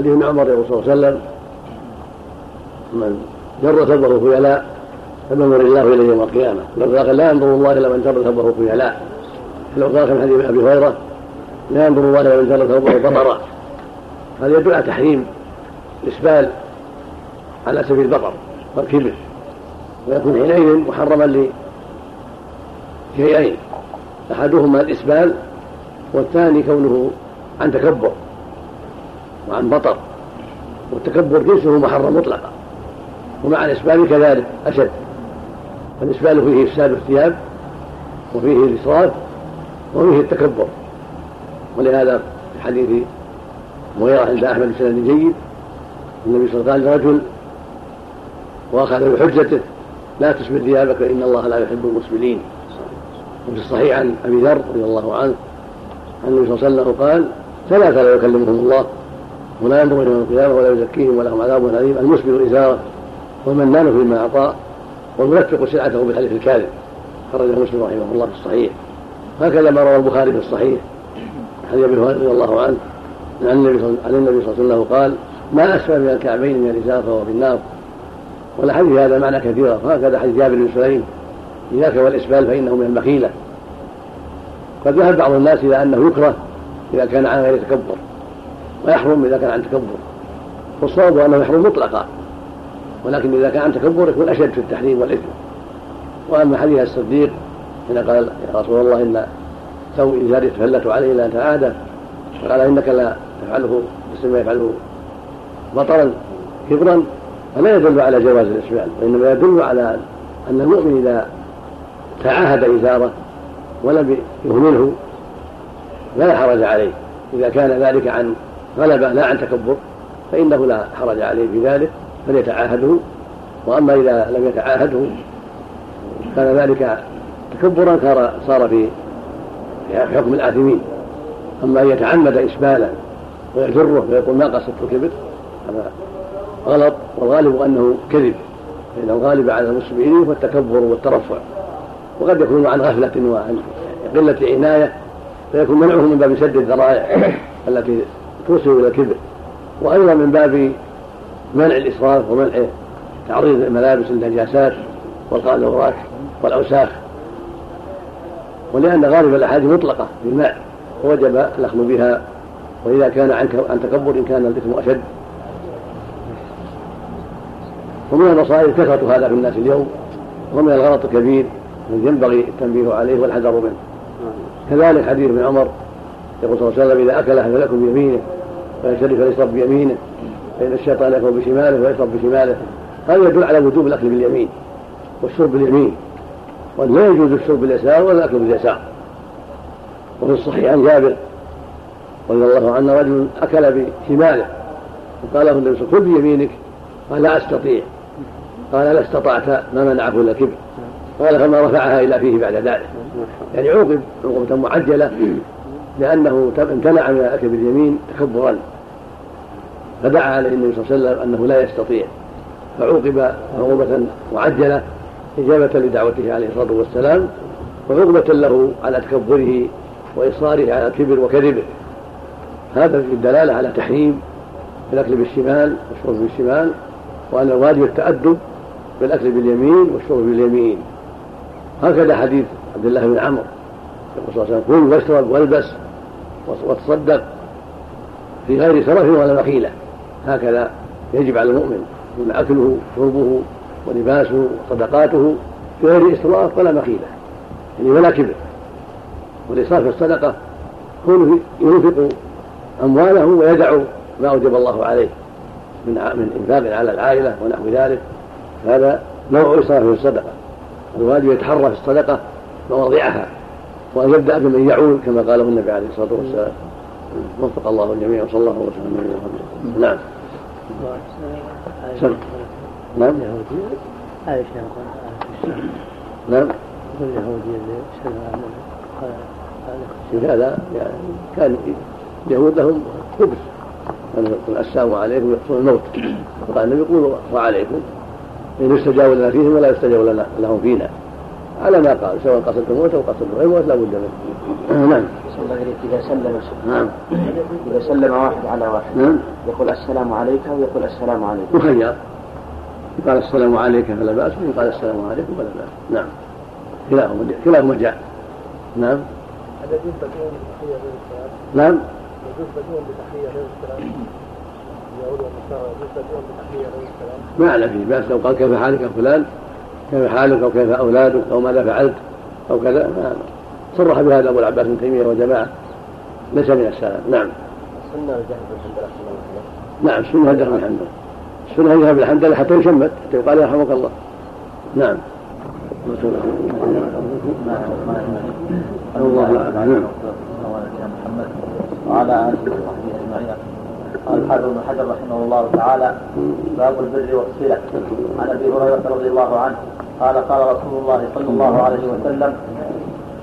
حديث ابن عمر يقول صلى الله عليه وسلم من جر ثوبه خيلاء فمن الله اليه يوم القيامة. قال لا ينظر الله إلى من جر ثوبه خيلاء قال في حديث أبي هريرة لا ينظر الله إلى من جر ثوبه بطرا هذا يدل على تحريم الإسبال على سبيل البطر والكبر ويكون حينئذ محرما لشيئين أحدهما الإسبال والثاني كونه عن تكبر. وعن بطر. والتكبر جنسه محرم مطلقا. ومع الإسبال كذلك أشد. فالإسبال فيه إفساد الثياب وفيه الإسراف وفيه التكبر. ولهذا في حديث مغيرة عند أحمد بسند جيد النبي صلى الله عليه وسلم قال لرجل وأخذ بحجته لا تسبل ثيابك فإن الله لا يحب المسبلين. وفي الصحيح عن أبي ذر رضي الله عنه عن النبي صلى الله عليه وسلم قال ثلاثة لا يكلمهم الله. ولا ينظر إليهم القيامة ولا يزكيهم ولهم عذاب أليم. المسبل إزاره والمنان فيما أعطى والمنفق سلعته بالحديث الكاذب. خرجه مسلم رحمه الله في الصحيح. هكذا ما روى البخاري في الصحيح. حديث أبي هريرة رضي الله عنه عن النبي صلى الله عليه وسلم قال ما أسفل من الكعبين من الازار فهو في النار. والحديث هذا معنى كثيرا وهكذا حديث جابر بن سليم إياك والإسبال فإنه من المخيلة. قد ذهب بعض الناس إلى أنه يكره إذا كان عن غير تكبر. ويحرم إذا كان عن تكبر. والصواب أنه يحرم مطلقا ولكن إذا كان عن تكبر يكون أشد في التحريم والإثم. وأما حديث الصديق حين قال يا رسول الله إن ثوب ازاري تفلت عليه ان تعاده فقال إنك لا تفعله مثل ما يفعله بطرا كبرا فلا يدل على جواز الاسبال وإنما يدل على أن المؤمن إذا تعاهد إزاره ولم يهمله لا حرج عليه إذا كان ذلك عن غلبه لا عن تكبر فإنه لا حرج عليه في ذلك فليتعاهده وأما إذا لم يتعاهده كان ذلك تكبرا صار في حكم الآثمين. أما أن يتعمد إسبالا ويجره ويقول ما قصدت الكبر هذا غلط والغالب أنه كذب فإن الغالب على المسلمين هو التكبر والترفع. وقد يكون عن غفلة وعن قلة عناية فيكون منعه من باب سد الذرائع التي توصل إلى الكبر وأيضا من باب منع الإسراف ومنع تعريض الملابس للنجاسات والقاذورات والأوساخ. ولأن غالب الأحاديث مطلقة بالماء وجب الأخذ بها. وإذا كان عن تكبر إن كان الإثم أشد. ومن المصائب كثرة هذا في الناس اليوم ومن الغلط الكبير الذي ينبغي التنبيه عليه والحذر منه. كذلك حديث ابن عمر يقول صلى الله عليه وسلم إذا أكل أحد لكم بيمينه فيشتري فليشرب بيمينه فإن الشيطان يأكل بشماله ويشرب بشماله. هذا يدل على وجوب الأكل باليمين والشرب باليمين وأن لا يجوز الشرب باليسار ولا الأكل باليسار. وفي الصحيح عن جابر رضي الله عنه رجل أكل بشماله وقال له النبي كل بيمينك. قال لا أستطيع. قال لا استطعت ما منعه إلا كبر. قال فما رفعها إلى فيه بعد ذلك. يعني عوقب عقوبة معجلة. لأنه امتنع من الأكل باليمين تكبرا. فدعا عليه النبي صلى الله عليه وسلم أنه لا يستطيع. فعوقب عقوبة معجلة إجابة لدعوته عليه الصلاة والسلام وعقبة له على تكبره وإصراره على الكبر وكذبه. هذا في الدلالة على تحريم الأكل بالشمال والشرب بالشمال وأن الواجب التأدب بالأكل باليمين والشرب باليمين. هكذا حديث عبد الله بن عمرو. يقول صلى الله عليه وسلم كل واشرب والبس وتصدق في غير سرف ولا مخيلة هكذا يجب على المؤمن يكون أكله شربه ولباسه وصدقاته بغير إسراف ولا مخيلة يعني ولا كبر. والإسراف في الصدقة كونه ينفق أمواله ويدع ما أوجب الله عليه من من إنفاق على العائلة ونحو ذلك. هذا نوع إسراف في الصدقة. الواجب يتحرى في الصدقة مواضعها. وأن يبدأ بمن يعول كما قاله النبي عليه الصلاة والسلام. وفق الله الجميع وصلى الله وسلم على نعم. نعم. عائشة نعم. اليهودي اللي قال هذا يعني كان اليهود لهم خبز كان يقول السلام عليكم يحصل الموت. فقال النبي يقول وعليكم. إن يستجاب لنا فيهم ولا يستجاب لنا لهم فينا. على ما قال سواء قصد الموت أو قصد غير الموت لا بد منه. نعم. إذا سلم نعم. إذا سلم واحد على واحد. نعم. يقول السلام عليك ويقول السلام عليكم مخير قال السلام عليك فلا بأس وإن قال السلام عليكم فلا بأس. نعم. كلاهما كلاهما جاء. نعم. هل يجوز بدون بتحية غير السلام؟ نعم. يجوز بدون بتحية غير السلام؟ اليهود والنصارى يجوز بدون بتحية غير السلام؟ ما على فيه. بأس لو قال كيف حالك يا فلان كيف حالك أو كيف أولادك أو ماذا فعلت أو كذا صرح بهذا أبو العباس بن تيمية وجماعة. ليس من السلام نعم. السنة الجهل بالحمد نعم السنة الجهل بالحمد السنة الجهل بالحمد حتى يشمت حتى يقال يرحمك الله. نعم. الله نعم. وعلى آله وصحبه أجمعين. قال الحافظ بن حجر رحمه الله تعالى باب البر والصلة. عن أبي هريرة رضي الله عنه قال قال رسول الله صلى الله عليه وسلم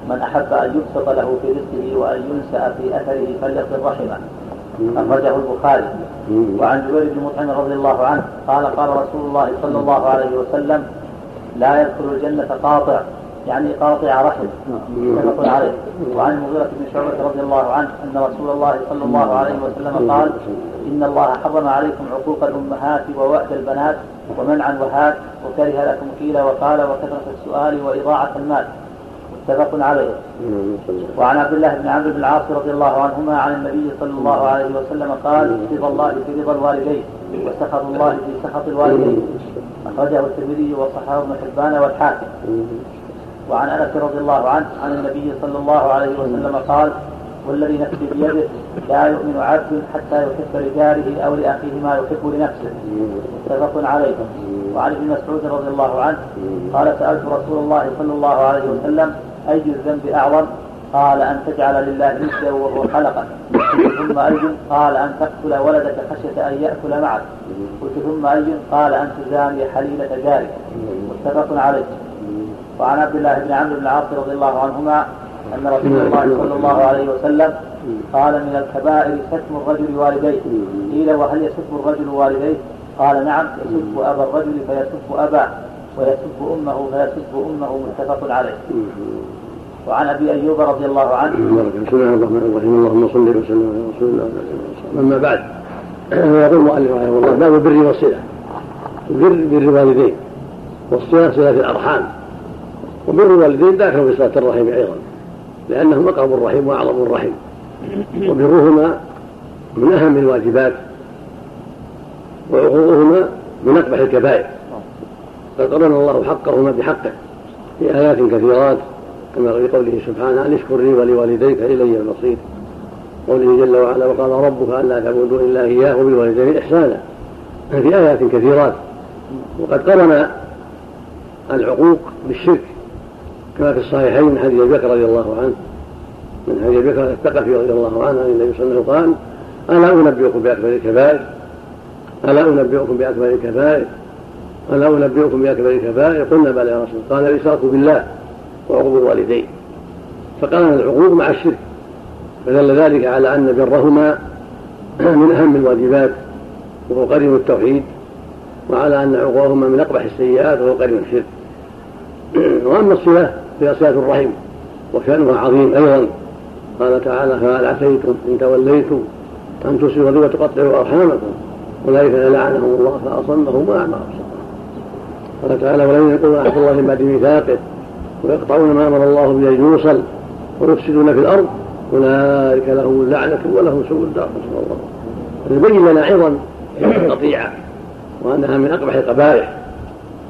من أحب أن يبسط له في رزقه وأن ينسا في أثره فليصل رحمه أخرجه البخاري وعن جبير بن مطعم رضي الله عنه قال قال رسول الله صلى الله عليه وسلم لا يدخل الجنة قاطع يعني قاطع رحم. متفق عليه. وعن المغيرة بن شعبة رضي الله عنه أن رسول الله صلى الله عليه وسلم قال إن الله حرم عليكم عقوق الأمهات ووأد البنات ومنع الوهات وكره لكم قيل وقال وكثرة السؤال وإضاعة المال. متفق عليه. وعن عبد الله بن عمرو بن العاص رضي الله عنهما عن النبي صلى الله عليه وسلم قال رضا الله في رضا الوالدين وسخط الله في سخط الوالدين أخرجه الترمذي وصححه ابن حبان والحاكم. وعن أنس رضي الله عنه عن النبي صلى الله عليه وسلم قال والذي نفسي بيده لا يؤمن عبد حتى يحب لجاره أو لأخيه ما يحب لنفسه. متفق عليه وعن ابن مسعود رضي الله عنه قال سألت رسول الله صلى الله عليه وسلم أي الذنب أعظم؟ قال أن تجعل لله ندا وهو خلقك. ثم اي قال أن تقتل ولدك خشية أن يأكل معك. قلت ثم اي قال أن تزاني حليلة جارك. متفق عليه. وعن عبد الله بن عمرو بن العاص رضي الله عنهما أن رسول الله صلى الله عليه وسلم قال من الكبائر شتم الرجل والديه. قيل وهل يسب الرجل والديه؟ قال نعم يسب أبا الرجل فيسب أباه ويسب أمه فيسب أمه متفق عليه. وعن أبي أيوب رضي الله عنه. بسم الله الرحمن الرحيم. اللهم صل وسلم على رسول الله أما بعد يقول المؤلف رحمه الله باب البر والصله البر بر الوالدين. والصله صله الأرحام. وبر الوالدين داخل في صله الرحم أيضا. لانهم اقرب الرحم وأعظم الرحم وبرهما من أهم الواجبات. وعقوقهما من أقبح الكبائر. قد قرن الله حقهما بحقه في ايات كثيرات كما في قوله سبحانه أن اشكر لي ولوالديك إلي المصير قوله جل وعلا وقال ربك ألا تعبدوا إلا إياه وبالوالدين إحسانا في آيات كثيرات. وقد قرن العقوق بالشرك. كما في الصحيحين من حديث بكر رضي الله عنه من حديث بكر الثقفي رضي الله عنه ان النبي صلى الله عليه وسلم قال ألا أنبئكم بأكبر الكبائر؟ ألا أنبئكم بأكبر الكبائر؟ ألا أنبئكم بأكبر الكبائر؟ قلنا بلى يا رسول قال الإشراك بالله وعقوق الوالدين. فقارن العقوق مع الشرك فدل ذلك على أن برهما من أهم الواجبات وهو قرين التوحيد وعلى أن عقوقهما من أقبح السيئات وهو قرين الشرك. وأما الصلة صله الرحم وشانها عظيم أيضا. قال تعالى فهل عسيتم ان توليتم ان تصلوا وتقطعوا ارحامكم اولئك لعنهم الله فاصمهم واعمى ابصارهم قال تعالى ولن يقولوا عهد الله بعد ميثاقه ويقطعون ما أمر الله به ان يوصل ويفسدون في الأرض اولئك لهم اللعنه ولهم سوء الدار نسأل الله يبين لنا عظم القطيعه وأنها من أقبح القبائح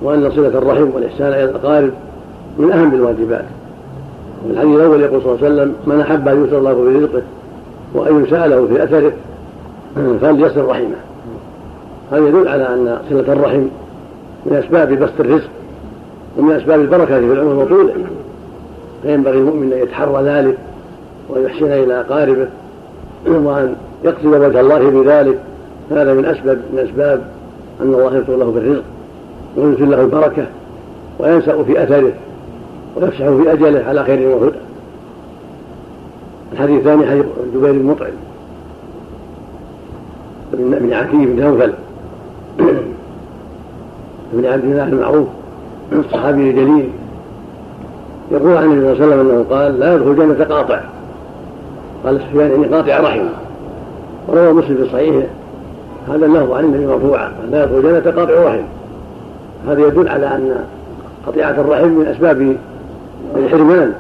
وأن صلة الرحم والإحسان إلى الأقارب من أهم الواجبات. الحديث الأول يقول صلى الله عليه وسلم من أحب أن يسر الله في رزقه وأن يسال له في أثره فليصل رحمه. هذا يدل على أن صلة الرحم من أسباب بسط الرزق ومن أسباب البركة في العمر وطوله. فينبغي المؤمن أن يتحرى ذلك وان يحسن إلى أقاربه وأن يقصد وجه الله بذلك. هذا من أسباب من أسباب أن الله يفتح له بالرزق وينزل له البركة وينسأ في أثره. ويفسح في أجله على خير وهدى. الحديث الثاني حديث جبير بن عتيق بن نوفل بن عبد الله المعروف الصحابي الجليل. يقول عن النبي صلى الله عليه وسلم أنه قال لا يدخل الجنة قاطع قال سفيان إني قاطع رحم. وروى مسلم في صحيحه هذا اللفظ عن النبي مرفوعا لا يدخل الجنة قاطع رحم. هذا يدل على أن قطيعة الرحم من أسباب الحرمان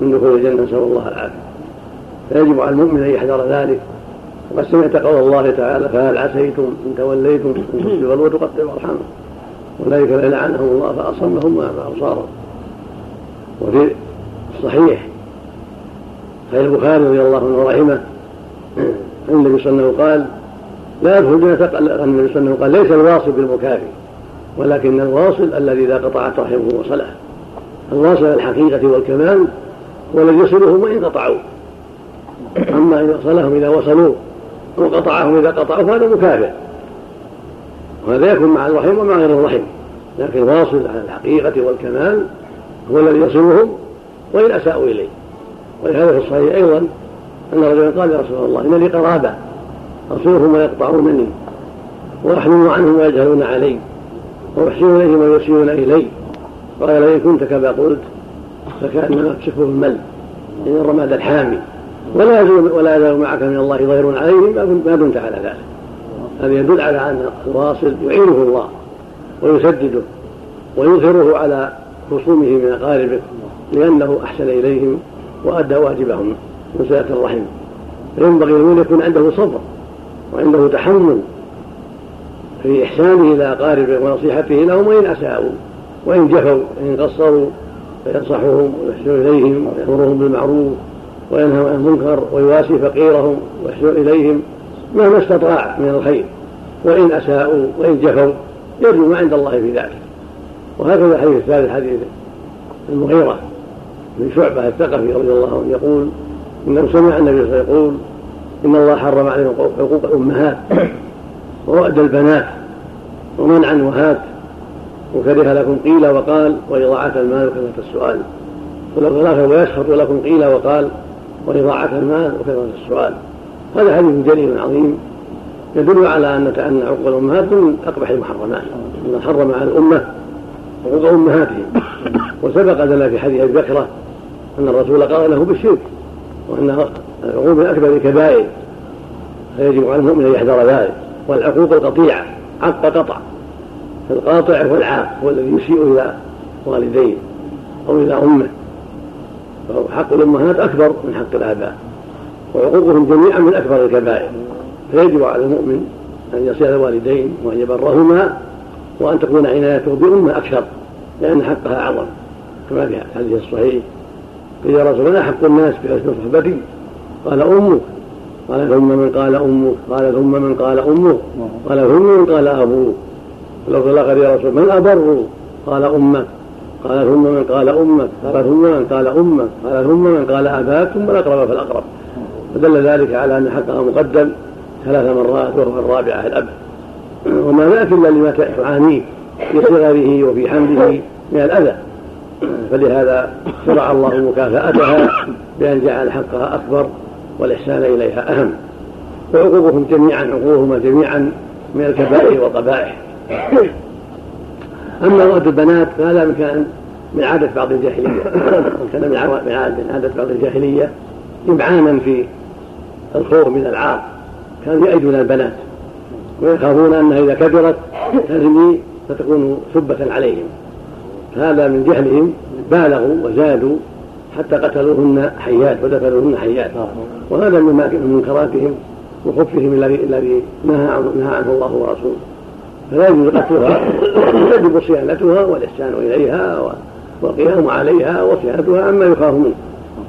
من دخول الجنة نسأل الله العافية. فيجب على المؤمن أن يحذر ذلك. وقد سمعت قول الله تعالى فهل عسيتم إن توليتم أن تصبروا وتقطعوا أرحامكم؟ أولئك لعنهم الله فأصمهم واعمى أبصارهم. وفي الصحيح صحيح البخاري رضي الله عنه ورحمه عن النبي صلى الله عليه وسلم قال لا يدخل الجنة النبي صلى الله عليه وسلم قال ليس الواصل بالمكافئ ولكن الواصل الذي إذا قطعت رحمه وصله الواصل الحقيقة والكمال الذي يصلهم وإن قطعوا. أما إن وصلهم إذا وصلوا وقطعهم إذا قطعوا فهذا مكافئ. وهذا يكون مع الرحم ومع غير الرحم لكن الواصل على الحقيقة والكمال هو الذي يصلهم وإن أساءوا إليه. ولهذا في الصحيح أيضا أن رجلا قال يا رسول الله إن لي قرابة أصلهم ويقطعونني وأحلم عنهم ويجهلون علي. وأحسن إليهم ويسيئون إلي. قال لئن كنت كما قلت فكأنما تسفه المل إن الرماد الحامي. ولا يزال ولا يزال معك من الله ظهير عليهم ما دمت على ذلك. هذا يدل على أن الواصل يعينه الله ويسدده ويظهره على خصومه من أقاربه لأنه أحسن إليهم وأدى واجبهم من صلة الرحم. فينبغي أن يكون عنده صبر وعنده تحمل في إحسانه إلى أقاربه ونصيحته لهم وإن أساءوا. وإن جفوا وإن قصروا فينصحهم ويحسن إليهم ويأمرهم بالمعروف وينهى عن المنكر ويواسي فقيرهم ويحسن إليهم مهما استطاع من الخير. وإن أساءوا وإن جفوا يرجو ما عند الله في ذلك. وهكذا الحديث الثالث حديث المغيرة بن شعبة الثقفي رضي الله عنه يقول إنه سمع النبي صلى الله عليه وسلم يقول إن الله حرم عليكم حقوق الأمهات ووأد البنات ومنعا وهات وكره لكم قيل وقال وإضاعة المال وكثرة السؤال. ولو ويسخط لكم قيل وقال وإضاعة المال وكثرة السؤال. هذا حديث جليل عظيم يدل على أن أن عقوق الأمهات من أقبح المحرمات أن حرم على الأمة حقوق أمهاتهم. وسبق دل في حديث أبي بكرة أن الرسول قال له بالشرك وأنها العقوق من أكبر الكبائر فيجب على المؤمن أن يحذر ذلك. والعقوق القطيعة عق قطع. فالقاطع هو العاق هو الذي يسيء إلى والديه أو إلى أمه. فحق الأمهات أكبر من حق الآباء وعقوقهم جميعا من أكبر الكبائر. فيجب على المؤمن أن يصل الوالدين وأن يبرهما وأن تكون عنايته بأمة أكثر لأن حقها أعظم كما في الحديث الصحيح. قيل يا رسول الله حق الناس بحسن صحبتي. قال أمك. قال ثم من قال أمك. قال ثم من قال أمك. قال ثم من قال أبوك. لو قال يا رسول من أبر؟ قال أمك قال ثم من قال أمك قال ثم من قال أمك قال ثم من قال أباك ثم الأقرب فالأقرب فدل ذلك على أن حقها مقدم ثلاث مرات وهو الرابعة الأب. وما ذاك إلا لما تعانيه في صغره وفي حمله من الأذى. فلهذا شرع الله مكافأتها بأن جعل حقها أكبر والإحسان إليها أهم. وعقوبهم جميعا عقوبهما جميعا من الكبائر والقبائح. أما وأد البنات فهذا كان من عادة بعض الجاهلية. كان من عادة بعض الجاهلية إمعانا في الخوف من العار. كانوا يأيدون البنات ويخافون أنها إذا كبرت تزني فتكون سبة عليهم. هذا من جهلهم بالغوا وزادوا حتى قتلوهن حيات ودفنوهن حيات. وهذا من منكراتهم وخبثهم الذي نهى عنه الله ورسوله. فلا يجوز قتلها يجب صيانتها والإحسان إليها والقيام عليها وصيانتها عما يخاف منه.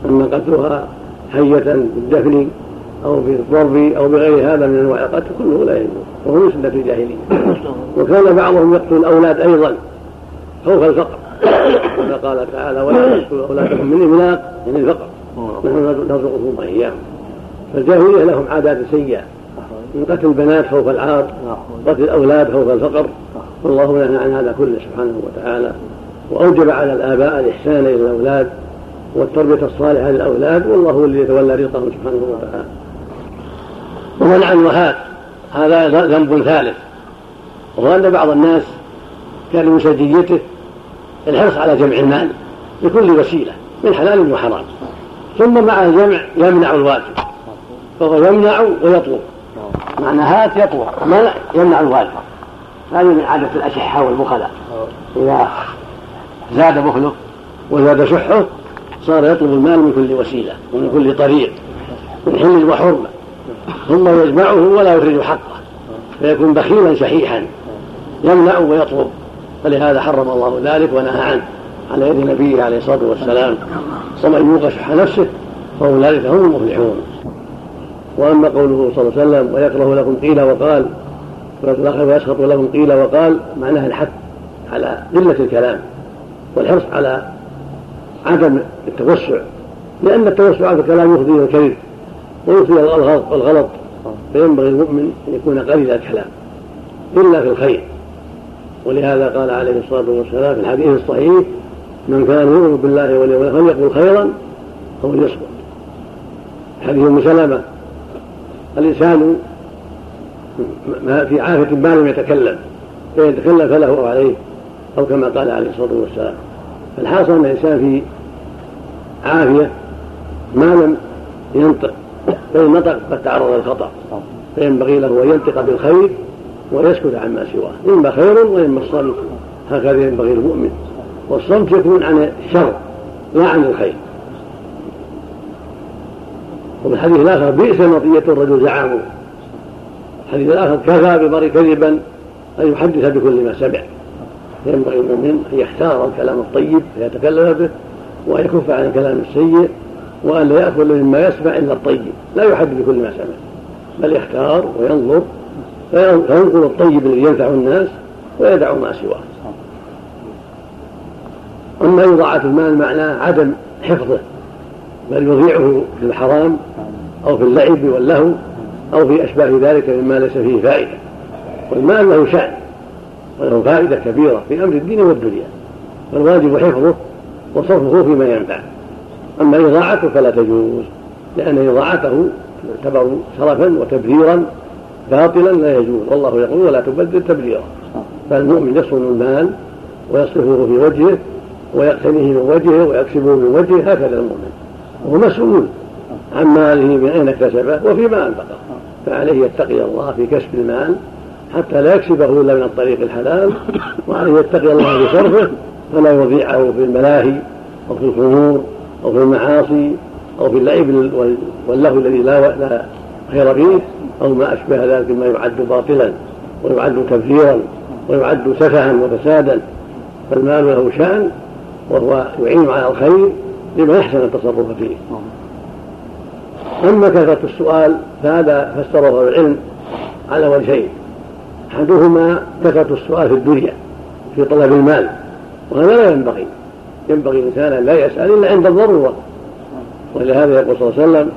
أما قتلها حية بالدفن أو بالضرب أو بغير هذا من أنواع القتل كله لا يجوز وهو من سنة الجاهلية. وكان بعضهم يقتل الأولاد أيضا خوف الفقر. كما قال تعالى ولا تقتلوا أولادكم من إملاق من الفقر. نحن نرزقكم وإياهم. فالجاهلية لهم عادات سيئة. من قتل البنات خوف العار قتل الأولاد خوف الفقر. والله نهى عن هذا كله سبحانه وتعالى. وأوجب على الآباء الإحسان إلى الأولاد والتربية الصالحة للأولاد والله هو الذي يتولى رزقهم سبحانه وتعالى. ومنع الوهات هذا ذنب ثالث. وهو بعض الناس كان من سجيته الحرص على جمع المال بكل وسيلة من حلال وحرام ثم مع الجمع يمنع الواجب فهو يمنع ويطلب. معنى هات يطلب منع يمنع الواجب هذه من عادة الأشحة والبخلاء. إذا زاد بخله وزاد شحه صار يطلب المال من كل وسيلة ومن كل طريق من حل وحرمة. ثم يجمعه ولا يخرج حقه فيكون بخيلا شحيحا. يمنع ويطلب. فلهذا حرم الله ذلك ونهى عنه. على يد نبيه عليه الصلاة والسلام. ومن يوق شح نفسه فاولئك هم المفلحون. وأما قوله صلى الله عليه وسلم ويكره لكم قيل وقال ويسخط لكم قيل وقال معناها الحث على قله الكلام والحرص على عدم التوسع لأن التوسع في الكلام يفضي إلى الكذب ويفضي الغلط فينبغي المؤمن أن يكون قليل الكلام إلا في الخير. ولهذا قال عليه الصلاة والسلام في الحديث الصحيح من كان يؤمن بالله واليوم الآخر فليقل خيرا أو ليصمت. حديث أم سلمة الإنسان ما في عافيه ما لم يتكلم فإن يتكلم فله عليه أو كما قال عليه الصلاة والسلام. فالحاصل أن الإنسان في عافية ما لم ينطق فإن نطق قد تعرض للخطأ. فينبغي له أن ينطق بالخير ويسكت عما سواه. إما خير وإما الصمت. هكذا ينبغي المؤمن والصمت يكون عن الشر لا عن الخير. وفي الحديث الآخر بئس مطية الرجل زعامه. الحديث الآخر كفى بمرء كذبا ان يحدث بكل ما سمع. ينبغي المؤمن أن يختار الكلام الطيب فيتكلم به وأن يكف عن الكلام السيء وأن لا يأكل مما يسمع إلا الطيب. لا يحدث بكل ما سمع. بل يختار وينظر فينقل الطيب الذي ينفع الناس ويدع ما سواه. أما يضاعف المال معناه عدم حفظه. بل يضيعه في الحرام أو في اللعب واللهو أو في أشباه ذلك مما ليس فيه فائدة. والمال له شأن وله فائدة كبيرة في أمر الدين والدنيا. فالواجب حفظه وصرفه فيما ينفع. أما إضاعته فلا تجوز لأن إضاعته تعتبر سرفا وتبذيرا باطلا لا يجوز. والله يقول ولا تبذر تبذيرا. فالمؤمن يصون المال ويصرفه في وجهه ويقتنيه من وجهه ويكسبه من وجهه هكذا المؤمن. وهو مسؤول عن ماله من اين اكتسبه وفيما انفقه. فعليه يتقي الله في كسب المال حتى لا يكسبه إلا من الطريق الحلال وعليه يتقي الله في صرفه فلا يضيعه في الملاهي أو في الخمور أو في المعاصي أو في اللعب واللهو الذي لا لا خير فيه أو ما أشبه ذلك مما يعد باطلا ويعد تبذيرا ويعد سفها وفسادا. فالمال له شأن وهو يعين على الخير لما يحسن التصرف فيه. أما كثرة السؤال فهذا فسره العلم على وجهين. أحدهما كثرة السؤال في الدنيا في طلب المال وهذا لا ينبغي. ينبغي الإنسان لا يسأل إلا عند الضرورة. ولهذا يقول صلى الله عليه وسلم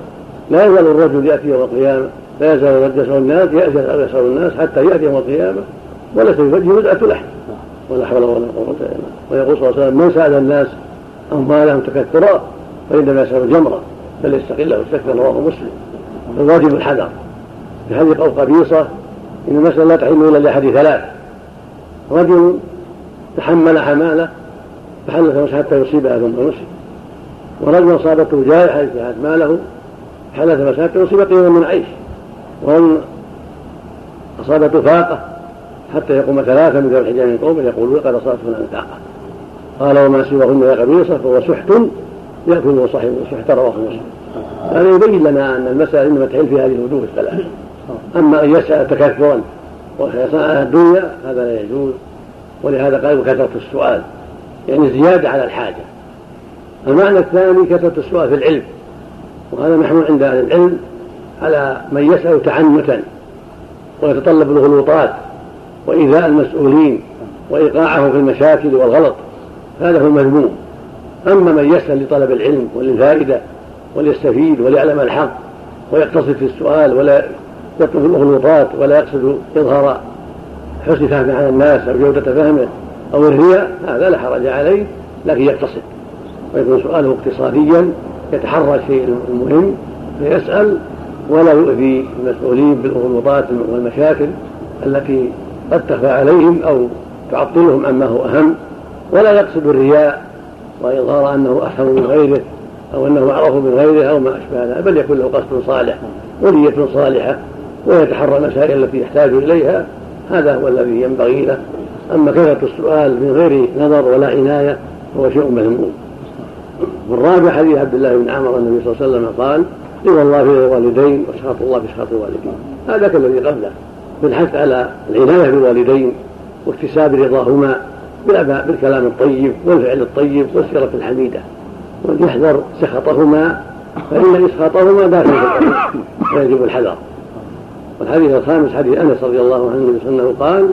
لا يزال الرجل يأتي يوم القيامة لا يزال يسأل الناس يأتي يسأل الناس حتى يأتي يوم القيامة وليس في وجهة مزعة لحم ولا حول ولا قوة إلا بالله. ويقول صلى الله عليه وسلم من سأل الناس أموالهم تكثرا فإنما يسأل الجمرة فليستقله واستكثر رواه مسلم. الواجب الحذر. في هذه قول قبيصة إن المسألة لا تحل إلا لأحد ثلاث. رجل تحمل حمالة فحلف حتى يصيبها ثم نسي ورجل أصابته جائحة اجتهت ماله حلف حتى يصيب قيمة من عيش. ورجل أصابته فاقة حتى يقوم ثلاثة من ذوي الحجاب من قوم يقولون قد أصابت فلان طاقة قال وما سواهن يا قبيصة فهو سحت يأكل صاحبه سحت رواه مسلم هذا يبين لنا أن المسألة إنما تحل في هذه الوجوه الثلاث. أما أن يسأل تكثرا ويصنعها الدنيا هذا لا يجوز. ولهذا قال كثرة السؤال. يعني زيادة على الحاجة. المعنى الثاني كثرة السؤال في العلم. وهذا محمول عند أهل العلم على من يسأل تعنتا ويتطلب الغلوطات وإيذاء المسؤولين وإيقاعهم في المشاكل والغلط. هذا هو المذموم. أما من يسأل لطلب العلم وللفائدة وليستفيد وليعلم الحق ويقتصد في السؤال ولا يطلب الأغلوطات ولا يقصد إظهار حسن فهم على الناس أو جودة فهمه أو الرياء هذا لا حرج عليه لكن يقتصد ويكون سؤاله اقتصاديا يتحرى الشيء المهم فيسأل ولا يؤذي المسؤولين بالأغلوطات والمشاكل التي قد تخفى عليهم أو تعطلهم عما هو أهم. ولا يقصد الرياء وإظهار أنه أحسن من غيره أو أنه أعرف من غيره أو ما أشبه ذلك بل يكون له قصد صالح ونية صالحة ويتحرى المسائل التي يحتاج إليها. هذا هو الذي ينبغي له. أما كثرة السؤال من غير نظر ولا عناية فهو شيء مذموم والرابع حديث عبد الله بن عمر النبي صلى الله عليه وسلم قال رضا الله في الوالدين وسخط الله في سخط الوالدين. هذا كالذي قبله. بالحث على العناية بالوالدين واكتساب رضاهما بالكلام الطيب والفعل الطيب والسيرة الحميدة وليحذر سخطهما فإن إسخاطهما داخل في ويجب الحذر. والحديث الخامس حديث أنس رضي الله عنه أنه قال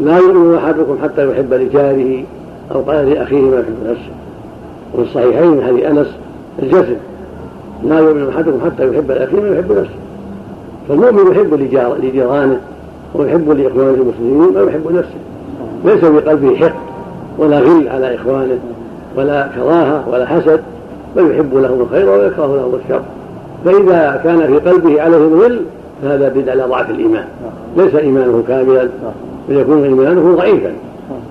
لا يؤمن أحدكم حتى يحب لجاره أو قال لأخيه ما يحب نفسه. وفي الصحيحين من حديث أنس الجسد لا يؤمن أحدكم حتى يحب لأخيه ما يحب نفسه. فالمؤمن يحب لجيرانه ويحب لإخوانه المسلمين ما يحب نفسه. ليس في قلبه حقد. ولا غل على إخوانه ولا كراهة ولا حسد بل يحب لهم الخير ويكره لهم الشر. فإذا كان في قلبه عليهم غل فهذا يدل على ضعف الإيمان. ليس إيمانه كاملا بل يكون إيمانه ضعيفا.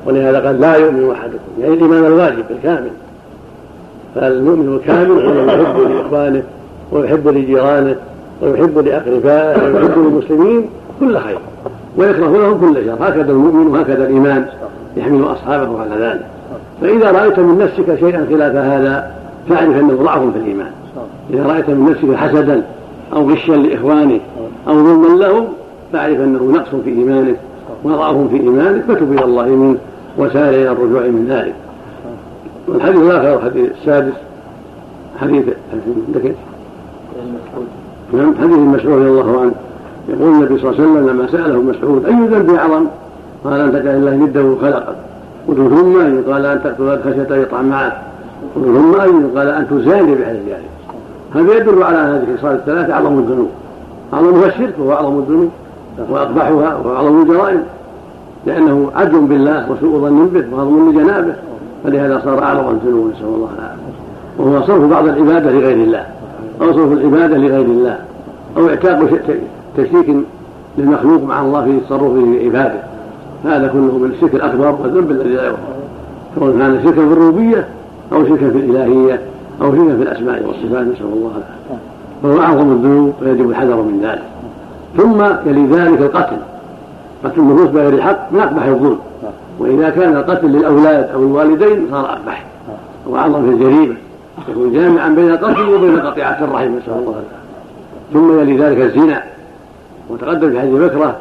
ولهذا قال لا يؤمن أحدكم. يعني الإيمان الواجب الكامل. فالمؤمن الكامل هو يحب لإخوانه ويحب لجيرانه ويحب لأقربائه ويحب للمسلمين كل خير. ويكره لهم كل شر. هكذا المؤمن وهكذا الإيمان. يحمل أصحابه على ذلك فإذا رأيت من نفسك شيئا خلاف هذا فاعرف أنه ضعف في الإيمان. إذا رأيت من نفسك حسدا أو غشا لإخوانك أو ظلما لهم فاعرف أنه نقص في إيمانك وضعف في إيمانك فتب إلى الله منه وسار إلى الرجوع من ذلك. والحديث الآخر الحديث السادس حديث عندك نعم حديث المسعود رضي الله عنه. يقول النبي صلى الله عليه وسلم لما سأله مسعود أي ذنب أعظم؟ قال أن تجعل الله نده خلقك. قلت ثم أي قال أن تقتل خشية يطعم معك. قلت ثم أي قال أن تزاني بحل ذلك. هذا يدل على ان هذه الخصال الثلاثة أعظم الذنوب. أعظمها الشرك وهو أعظم الذنوب. وأقبحها وهو أعظم الجرائم. لأنه عدل بالله وسوء ظن به وهضم لجنابه. فلهذا صار أعظم الذنوب نسأل الله العافية. وهو صرف بعض العبادة لغير الله. أو صرف العبادة لغير الله. أو إعتاق تشريك للمخلوق مع الله في تصرفه في عباده. هذا كله من الشرك الأكبر والذنب الذي لا يغفر. سواء كان شركا في الربوبية أو شركا في الإلهية أو شركا في الأسماء والصفات نسأل الله العافية. فهو أعظم الذنوب ويجب الحذر من ذلك. ثم يلي ذلك القتل. قتل النفوس بغير الحق من أقبح الظلم. وإذا كان القتل للأولاد أو الوالدين صار أقبح. وأعظم في الجريمة. يكون جامعا بين القتل وبين قطيعة الرحم نسأل الله العافية. ثم يلي ذلك الزنا. وتقدم في حديث بكرة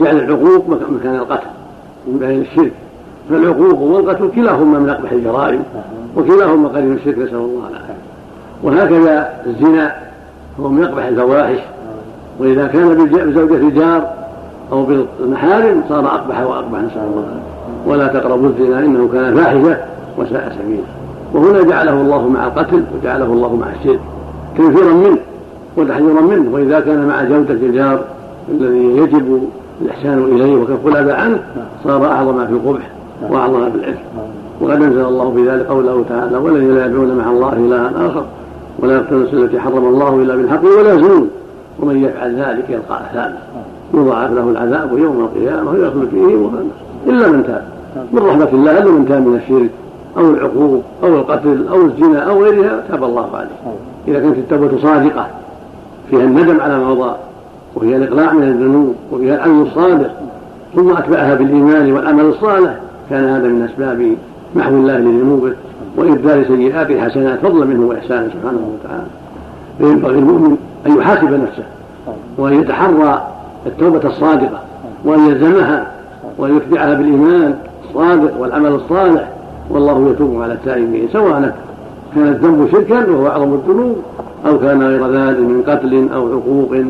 جعل العقوق مكان القتل. من بين الشرك. فالعقوق والقتل كلاهما من أقبح الجرائم وكلاهما قريب الشرك نسأل الله العافية. وهكذا الزنا هو من أقبح الفواحش. وإذا كان بزوجة الجار أو بالمحارم صار أقبح وأقبح نسأل الله ولا تقربوا الزنا إنه كان فاحشة وساء سبيلا. وهنا جعله الله مع القتل وجعله الله مع الشرك تنفيرا منه وتحذيرا منه. وإذا كان مع زوجة الجار الذي يجب الإحسان إليه وكف الأذى عنه صار أعظم في القبح وأعظم في الإثم وقد أنزل الله في ذلك قوله تعالى والذين لا يدعون مع الله إلها آخر ولا يقتلون التي حرم الله إلا بالحق ولا يزنون. ومن يفعل ذلك يلقى أثاما يضاعف له العذاب يوم القيامة ويخلد فيه مخلص إلا من تاب. من رحمة الله إلا من تاب من الشرك أو العقوق أو القتل أو الزنا أو غيرها تاب الله عليه. إذا كانت التوبة صادقة فيها الندم على ما مضى وفيها الإقلاع من الذنوب وفيها العلم الصادق ثم أتبعها بالإيمان والعمل الصالح. كان هذا من أسباب محو الله لذنوبه وإبدال سيئات حسنات فضلا منه وإحسانه سبحانه وتعالى. فينبغي المؤمن أن يحاسب نفسه وأن يتحرى التوبة الصادقة وأن يلزمها وأن يتبعها بالإيمان الصادق والعمل الصالح. والله يتوب على التائبين سواء كان الذنب شركا وهو أعظم الذنوب أو كان غير ذلك من قتل أو عقوق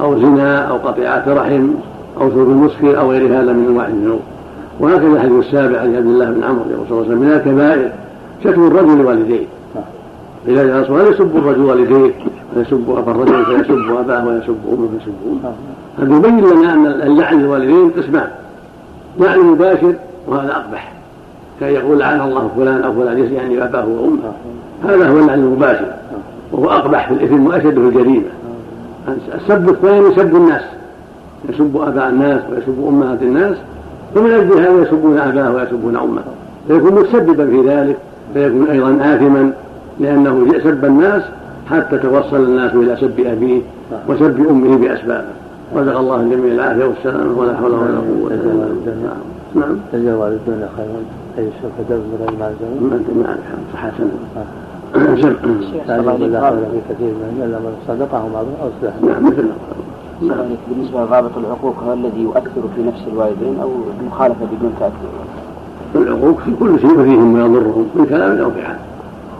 أو زنا أو قطيعة رحم أو شرب المسكر أو غير هذا من أنواع الذنوب. وهكذا الحديث السابع عن عبد الله بن عمرو يقول صلى الله عليه وسلم من الكبائر شتم الرجل لوالديه إذا جاء الرسول لا يسب الرجل والديه فيسب أبا الرجل فيسب أباه ويسب أمه فيسب أمه. هذا يبين لنا أن اللعن للوالدين قسمان. لعن مباشر وهذا أقبح. كان يقول لعن الله فلان أو فلان يعني أباه وأمه. هذا هو اللعن المباشر. وهو أقبح في الإثم وأشد في الجريمة. السب الثاني سب الناس. يسب آباء الناس ويسب أمهات الناس فمن أجل هذا يسبون اباه ويسبون أمه. فيكون متسببا في ذلك فيكون أيضا آثما لأنه سب الناس حتى توصل الناس إلى سب أبيه وسب أمه بأسبابه. رزق الله الجميع العافية والسلامة ولا حول ولا قوة إلا بالله. نعم. تجزى والدنا خيرا. أي سوف تبذل ما أعرف صح خيرا في كثير من من أو أصلح نعم مثل بالنسبة لضابط العقوق هو الذي يؤثر في نفس الوالدين أو المخالفة بدون تأثير؟ العقوق في كل شيء يؤذيهم ويضرهم من كلام أو فعل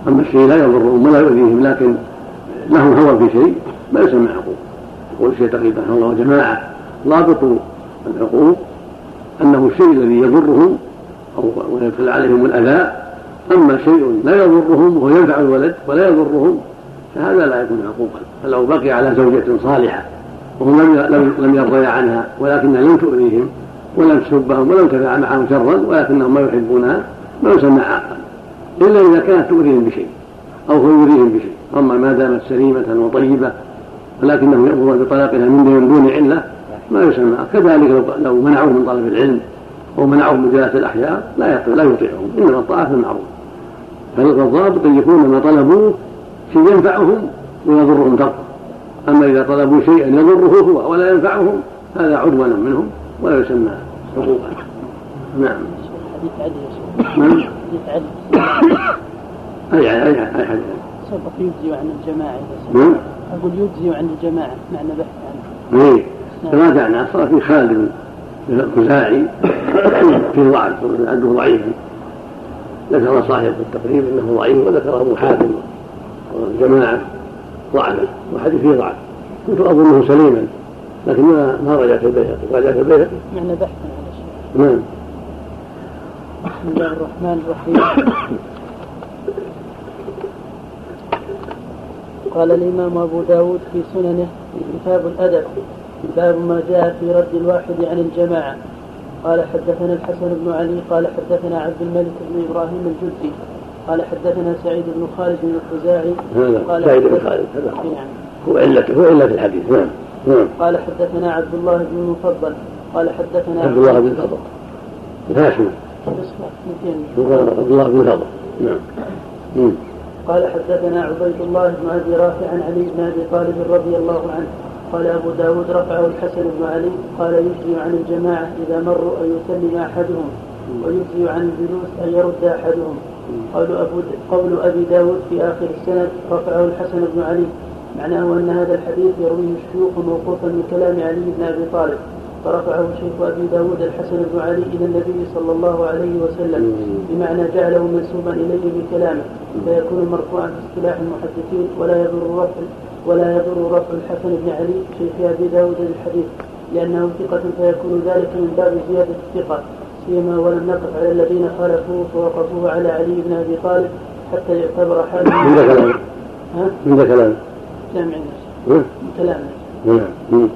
أما الشيء لا يضرهم ولا يؤذيهم لكن لهم هوى في شيء ما يسمى عقوق يقول الشيخ تقي رحمه الله جماعة ضابط العقوق أنه الشيء الذي يضرهم أو ويدخل عليهم الأذى أما شيء لا يضرهم وهو ينفع الولد ولا يضرهم فهذا لا يكون عقوقا فلو بقي على زوجة صالحة وهم لم لم يرضيا عنها ولكنها لم تؤذيهم ولم تسبهم ولم تفعل معهم شرا ولكنهم ما يحبونها ما يسمى عاقا. إلا إذا كانت تؤذيهم بشيء أو هو يؤذيهم بشيء. أما ما دامت سليمة وطيبة ولكنه يأمر بطلاقها من دون علة ما يسمى. كذلك لو منعوه من طلب العلم أو منعوه من جلاله الأحياء لا لا يطيعهم. إنما الطاعة في المعروف. فالضابط ان يكون ما طلبوه شيء ينفعهم ويضرهم تركه أما إذا طلبوا شيئا يضره هو ولا ينفعهم هذا عدوانا منهم ولا يسمى حقوقا. نعم. نعم. أي أي أي حديث. سبق يجزي عن الجماعة. نعم. أقول يجزي عن الجماعة معنى بحث عنه. إيه. كما دعنا صار في خالد الخزاعي في ضعف عنده ضعيف. ذكر صاحب التقريب انه ضعيف وذكر ابو حاتم والجماعة ضعفه وحديثه ضعف. كنت أظنه سليما لكن ما ما رجعت البيهقي رجعت البيهقي معنى بحثا على نعم. بسم الله الرحمن الرحيم. قال الإمام أبو داود في سننه في كتاب الأدب باب ما جاء في رد الواحد عن الجماعة. قال حدثنا الحسن بن علي قال حدثنا عبد الملك بن إبراهيم الجدي قال حدثنا سعيد بن خالد بن الخزاعي قال سعيد بن خالد نعم. هو علة هو علة الحديث نعم نعم. قال حدثنا عبد الله بن المفضل قال حدثنا عبد الله بن فضل الهاشمي عبد الله بن فضل نعم. قال حدثنا عبيد الله بن أبي رافع عن علي بن أبي طالب رضي الله عنه قال أبو داود رفعه الحسن بن علي قال يجزي عن الجماعة إذا مروا أن يسلم أحدهم ويجزي عن الجلوس أن يرد أحدهم. قول أبو قول أبي داود في آخر السند رفعه الحسن بن علي معناه أن هذا الحديث يرويه الشيوخ موقوفا من كلام علي بن أبي طالب. فرفعه شيخ أبي داود الحسن بن علي إلى النبي صلى الله عليه وسلم بمعنى جعله منسوبا إليه بكلامه فيكون مرفوعا في اصطلاح المحدثين ولا يضر رفع ولا يضر رفع الحسن بن علي شيخ أبي داود للحديث لأنه ثقة فيكون ذلك من باب زيادة الثقة سيما ولم نقف على الذين خالفوه فوقفوه على علي بن أبي طالب حتى يعتبر حاله عند كلام؟ ها؟ عند كلام؟ كلام عند كلام نعم.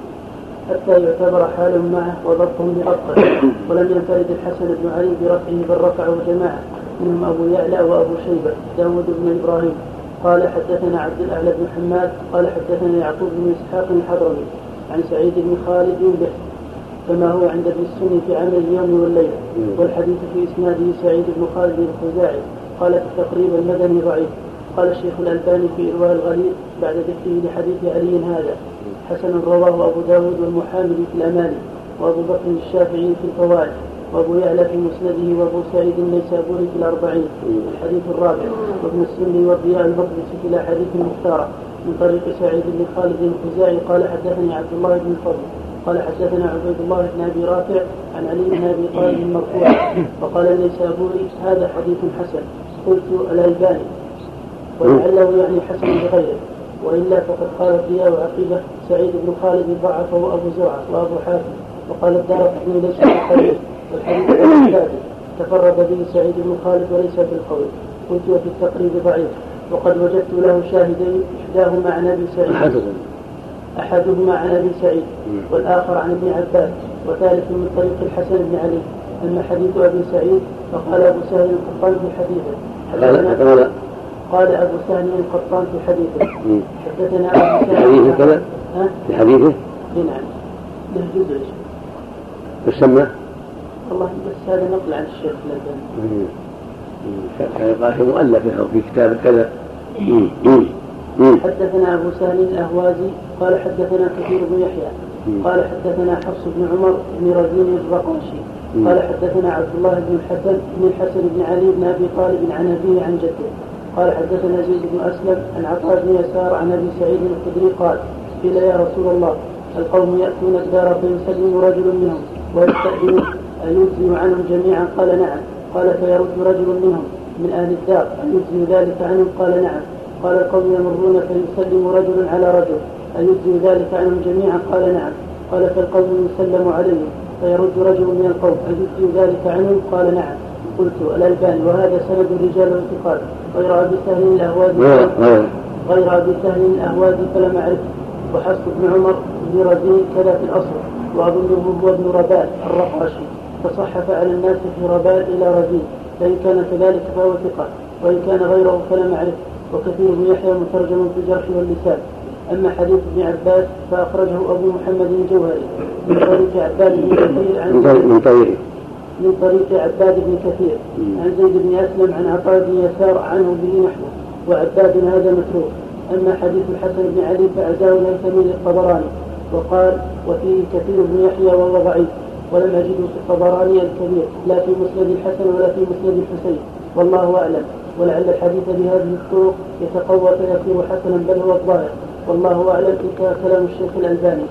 حتى يعتبر حال معه وضبطه بأبطل ولم ينفرد الحسن بن علي برفعه بل رفعه جماعة منهم أبو يعلى وأبو شيبة داود بن إبراهيم. قال حدثنا عبد الأعلى بن حماد قال حدثنا يعقوب بن إسحاق الحضرمي عن سعيد بن خالد به كما هو عند ابن السني في عمل اليوم والليلة والحديث في إسناده سعيد بن خالد الخزاعي قال في التقريب المدني ضعيف. قال الشيخ الألباني في إرواء الغليل بعد ذكره لحديث علي هذا. حسن رواه أبو داود والمحامل في الأماني وأبو بكر الشافعي في الفوائد. وأبو يعلى في مسنده وأبو سعيد النيسابوري في الأربعين. الحديث الرابع. وابن السني والضياء المقدسي في الأحاديث المختارة من طريق سعيد بن خالد الخزاعي قال حدثني عبد الله بن الفضل قال حدثنا عبيد الله بن أبي رافع عن علي بن أبي طالب مرفوعا فقال النيسابوري هذا حديث حسن. قلت الألباني. ولعله يعني حسن بغيره. وإلا فقد قال الضياء وعقيبه سعيد بن خالد ضعفه أبو زرعة وأبو حاتم. وقال الدار ليس بالحديث والحديث تفرد به سعيد بن خالد وليس بالقول. قلت وفي التقريب ضعيف. وقد وجدت له شاهدين إحداهما عن أبي سعيد. أحدهما. عن أبي سعيد. والآخر عن ابن عباس. وثالث من طريق الحسن بن علي. أما حديث أبي سعيد فقال أبو سهل القطان في حديثه. قال أبو سهل القطان في حديثه. حدثنا أبو سهل. في حديثه كذا؟ في حديثه؟ نعم. له جزء. يسمى؟ والله بس هذا نقل عن الشيخ الألباني كان يقال في مؤلفه أو في كتاب كذا حدثنا أبو سهل الأهوازي قال حدثنا كثير بن يحيى. قال حدثنا حفص بن عمر بن رزين الرقاشي قال حدثنا عبد الله بن الحسن بن الحسن بن علي بن أبي طالب عن أبيه عن جده. قال حدثنا زيد بن أسلم عن عطاء بن يسار عن أبي سعيد الخدري قال قيل يا رسول الله القوم يأتون الدار فيسلم رجل منهم ويستأذن أيجزي عنهم جميعا؟ قال نعم. قال فيرد رجل منهم من أهل الدار. أيجزي ذلك عنهم؟ قال نعم. قال القوم يمرون فيسلم رجل على رجل. أيجزي ذلك عنهم جميعا؟ قال نعم. قال فالقوم يسلم عليهم. فيرد رجل من القوم. أيجزي ذلك عنهم؟ قال نعم. قلت الألباني. وهذا سند الرجال والانتقال غير أبي سهل الأهوادي غير أبي سهل الأهوادي فلم أعرفه وحفص بن عمر بن رزين كذا في الأصل. وأظنه هو ابن ربال الرقاشي. فصحف على الناس في ربال إلى رزين فإن كان كذلك فهو ثقة وإن كان غيره فلم أعرفه وكثير بن يحيى مترجم في الجرح واللسان. أما حديث ابن عباس فأخرجه أبو محمد الجوهري من طريق عباد بن كثير عن من طريق من طريق عباد بن كثير. عن زيد بن أسلم عن عطاء بن يسار عنه به نحوه. وعباد هذا متروك. أما حديث الحسن بن علي فأعزاه الهيثمي للطبراني وقال وفيه كثير بن يحيى وهو ضعيف. ولم أجده في الطبراني الكبير لا في مسند الحسن ولا في مسند الحسين والله أعلم. ولعل الحديث بهذه الطرق يتقوى فيصير حسنا بل هو الظاهر. والله أعلم انتهى كلام الشيخ الألباني.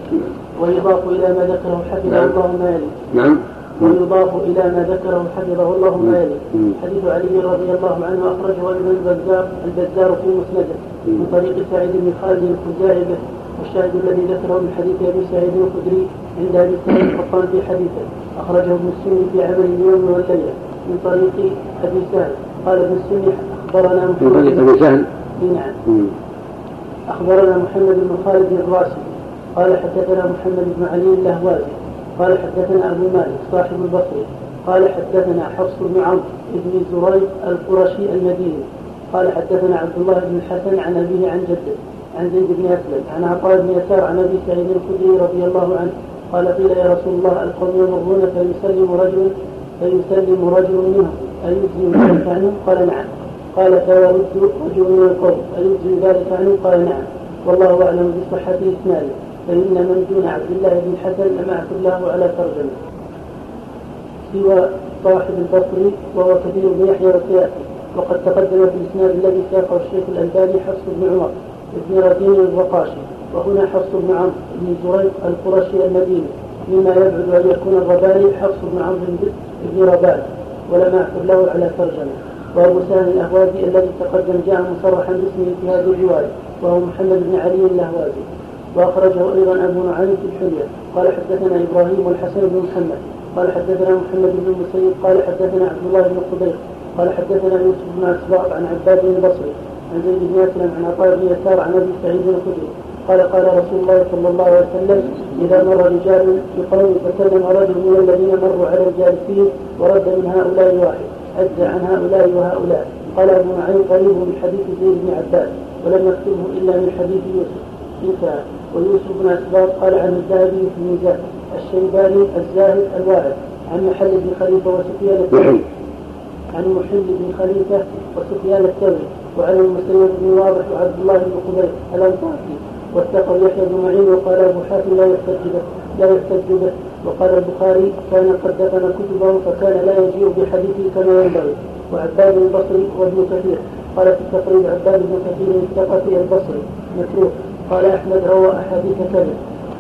ويضاف إلى ما ذكره حفظه نعم. الله ما يلي. نعم. ويضاف إلى ما ذكره حفظه الله ما يلي. حديث علي رضي الله عنه أخرجه ابن البزار البزار في مسنده من طريق سعيد بن خالد الخزاعي والشاهد الذي ذكره من حديث أبي سعيد الخدري عند أبي سعيد القطان في حديثه أخرجه ابن السني في عمل اليوم والليلة من طريق أبي سهل. قال ابن السني أخبرنا من طريق أبي سهل؟ نعم. أخبرنا محمد بن خالد الراسي قال حدثنا محمد بن علي اللهوازي. قال حدثنا أبو مالك صاحب البصري. قال حدثنا حفص بن عمرو بن زريق القرشي المديني. قال حدثنا عبد الله بن الحسن عن أبيه عن جده. عن زيد بن أسلم عن عطاء بن يسار عن أبي سعيد الخدري رضي الله عنه قال قيل يا رسول الله القوم يمرون فيسلم رجل فيسلم رجل منهم أيجزي ذلك عنه؟ قال نعم قال فيرد رجل من القوم أيجزي ذلك عنه؟ قال نعم والله أعلم بصحة إسناده فإن من دون عبد الله بن حسن لم أعثر له على ترجمة سوى صاحب البصري وهو كثير بن يحيى وقد تقدم في الإسناد الذي ساقه الشيخ الألباني حفص بن عمر بن ردين الرقاشي وهنا حفص بن عمرو بن زريق القرشي المديني. مما يبعد أن يكون الرباني حفص بن عمرو بن ربان ولم أعثر له على ترجمة. وأبو سهل الأهوازي الذي تقدم جاء مصرحا باسمه في هذه الرواية. وهو محمد بن علي الأهوازي وأخرجه أيضا أبو نعيم في الحلية. قال حدثنا إبراهيم والحسن بن محمد. قال حدثنا محمد بن المسيب. قال حدثنا عبد الله بن قبيل قال حدثنا يوسف بن أسباط عن عباد بن البصري عن زيد بن أسلم عن عطاء بن يسار عن أبي سعيد الخدري. قال قال رسول الله صلى الله عليه وسلم إذا مر رجال بقوم فكلم رجل من الذين مروا على الجالسين ورد من هؤلاء واحد أجزى عن هؤلاء وهؤلاء. قال أبو معين قريب من حديث زيد بن عباس ولم يكتبه إلا من حديث يوسف. انتهى ويوسف بن أسباط قال عن الذهبي في الميزان الشيباني الزاهد الواعد عن محل بن خليفة وسفيان عن محل بن خليفة وسفيان الثوري. وعن المسلم بن واضح. وعبد الله بن قبيل الأنصاري واتقوا يحيى بن معين وقال أبو حاتم لا يحتج به لا يحتج به وقال البخاري كان قد دفن كتبه فكان لا يجيء بحديثه كما ينبغي. وعباد البصري وابن كثير. قال في التقريب عباد بن كثير الثقفي البصري. متروك قال أحمد روى أحاديث كذب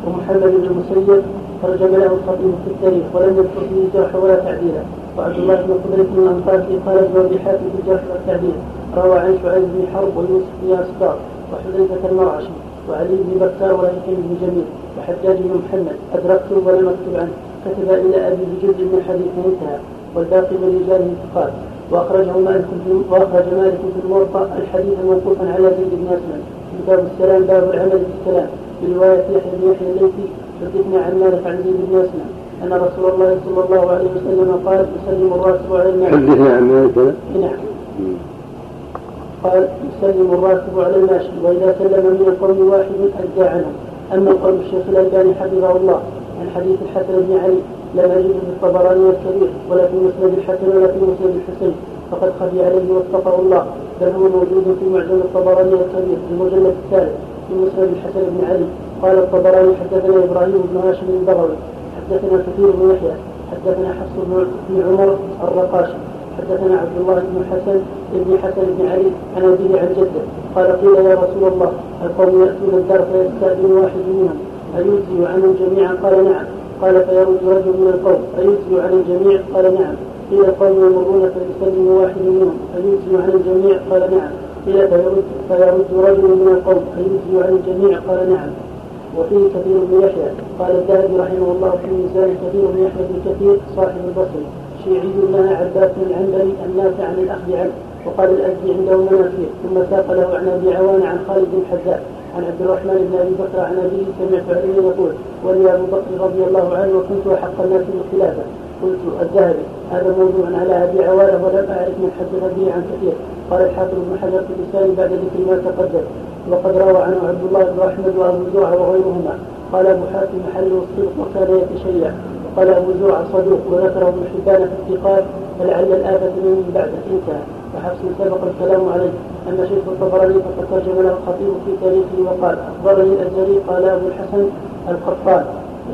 ومحمد بن المسيب ترجم له الخطيب في التاريخ ولم يذكر فيه جرح ولا تعديلا وعبد الله بن قدرة بن الأنصاري قال ابن أبي حاتم في الجرح والتعديل روى عن شعيب بن حرب ويوسف بن اسباط وحذيفة المرعشي وعلي بن بكار وهشام بن جميل وحجاج بن محمد أدركته ولم أكتب عنه. كتب إلى أبي بجزء من حديث انتهى والباقي من رجاله ثقات وأخرجه مالك في وأخرج مالك في الموطأ الحديث موقوفا على زيد بن أسلم. كتاب السلام باب العمل في السلام برواية يحيى بن يحيى الليثي حدثنا عن مالك عن زيد بن أسلم. أن رسول الله صلى الله عليه وسلم قال يسلم الراسب على الناس حدثنا عن مالك. نعم. قال يسلم الراكب على الماشي وإذا سلم من القوم واحد ادى عنه أما قول الشيخ الألباني حفظه الله. عن حديث الحسن بن علي لم اجده في الطبراني الكبير ولا في مسند الحسن ولا في مسند الحسين فقد خفي عليه وفقه الله. بل هو موجود في معجم الطبراني الكبير في المجلد الثالث في مسند الحسن بن علي. قال الطبراني حدثنا إبراهيم بن هاشم البغوي. حدثنا كثير بن يحيى. حدثنا حفص بن عمر الرقاشي. حدثنا عبد الله بن حسن بن حسن بن علي عن أبيه عن جده. قال قيل يا رسول الله القوم يأتون الدار فيستأذن واحد منهم. أيجزي عنهم جميعا قال نعم. قال فيرد رجل من القوم. أيجزي عن الجميع؟ قال نعم. قيل القوم يمرون فيسلم واحد منهم. أيجزي عن الجميع؟ قال نعم. قيل فيرد فيرد رجل من القوم. أيجزي عن الجميع؟ قال نعم. وفيه كثير بن يحيى. قال الذهبي رحمه الله في ميزان كثير بن يحيى بن كثير صاحب البصري. شيعي لنا عباس العنبري النافع عن الأخذ عنه وقال الأزدي عنده منافير ثم ساق له عن أبي عوان عن خالد بن حذاء عن عبد الرحمن بن أبي بكر عن أبيه سمعت علي يقول ولي أبو بكر رضي الله عنه وكنت أحق الناس بالخلافة. قلت الذهبي هذا موضوع على أبي عوانه ولم أعرف من حدث به عن كثير قال الحافظ بن حجر في لساني بعد ذكر ما تقدم وقد روى عنه عبد الله بن أحمد وأبو زرعة وغيرهما. قال أبو حاتم محله الصدق وكان يتشيع قال أبو زرعه صدوق وذكره ابن حبان في الثقات فلعل الآفة من بعده انتهى وحفص سبق الكلام عليه. أما شيخ الطبراني فقد ترجم له الخطيب في تاريخه وقال أخبرني الأزهري قال أبو الحسن القطان.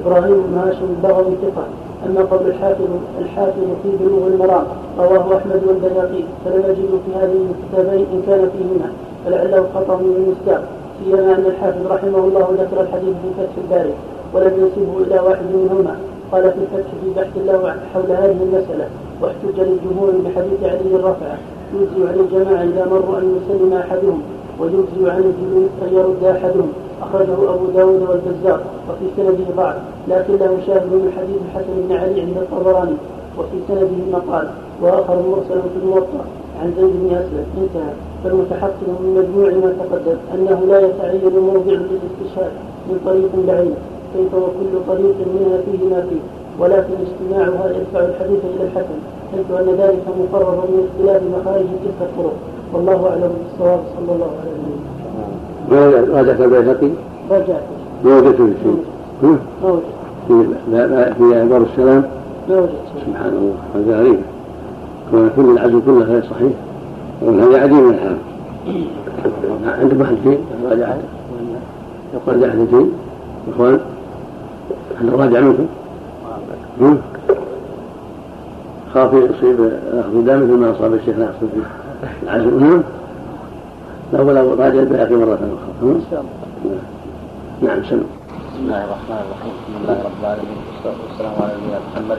إبراهيم بن هاشم البغوي ثقة. أما قول الحافظ الحافظ في بلوغ المرام رواه أحمد والبيهقي. فلم يجد في هذه الكتابين إن كان فيهما. فلعله خطأ من المستاق سيما أن الحافظ رحمه الله ذكر الحديث في فتح الباري ولم ينسبه إلى واحد منهما. قال في الفتح في بحث له حول هذه المسألة واحتج للجمهور بحديث علي رفعه يجزي عن الجماعة إذا مروا أن يسلم أحدهم ويجزي عن الجلوس أن يرد أحدهم أخرجه أبو داود والبزار وفي سنده ضعف لكن له شاهد من حديث الحسن بن علي عند الطبراني وفي سنده مقال وآخر مرسل في الموطأ عن زيد بن أسلم انتهى. فالمتحقق من مجموع ما تقدم أنه لا يتعين موضع للاستشهاد من طريق بعيد. كيف وكل طريق منها فيه ما فيه. ولكن اجتماعها يدفع الحديث إلى الحسن حيث أن ذلك مقرر من اختلاف مخارج تلك الطرق. والله أعلم بالصواب صلى الله عليه وسلم. راجعت البيهقي؟ راجعت ما وجدت شيء. ما وجدت. في في أخبار السلام؟ ما وجدت. سبحان الله هذا غريب. كون كل العزو كله غير صحيح. وهذا عديم من الحال عندكم أحد شيء راجع يقول. راجع أحد شيء؟ إخوان؟ هل راجع منكم؟ خاف يصيب اخذ دم مثل ما أصاب الشيخ ناصر في العزم. نعم. لا ولا راجع البيهقي مرة أخرى. نعم. سلم بسم الله الرحمن الرحيم. الحمد لله رب العالمين. والصلاة والسلام على نبينا محمد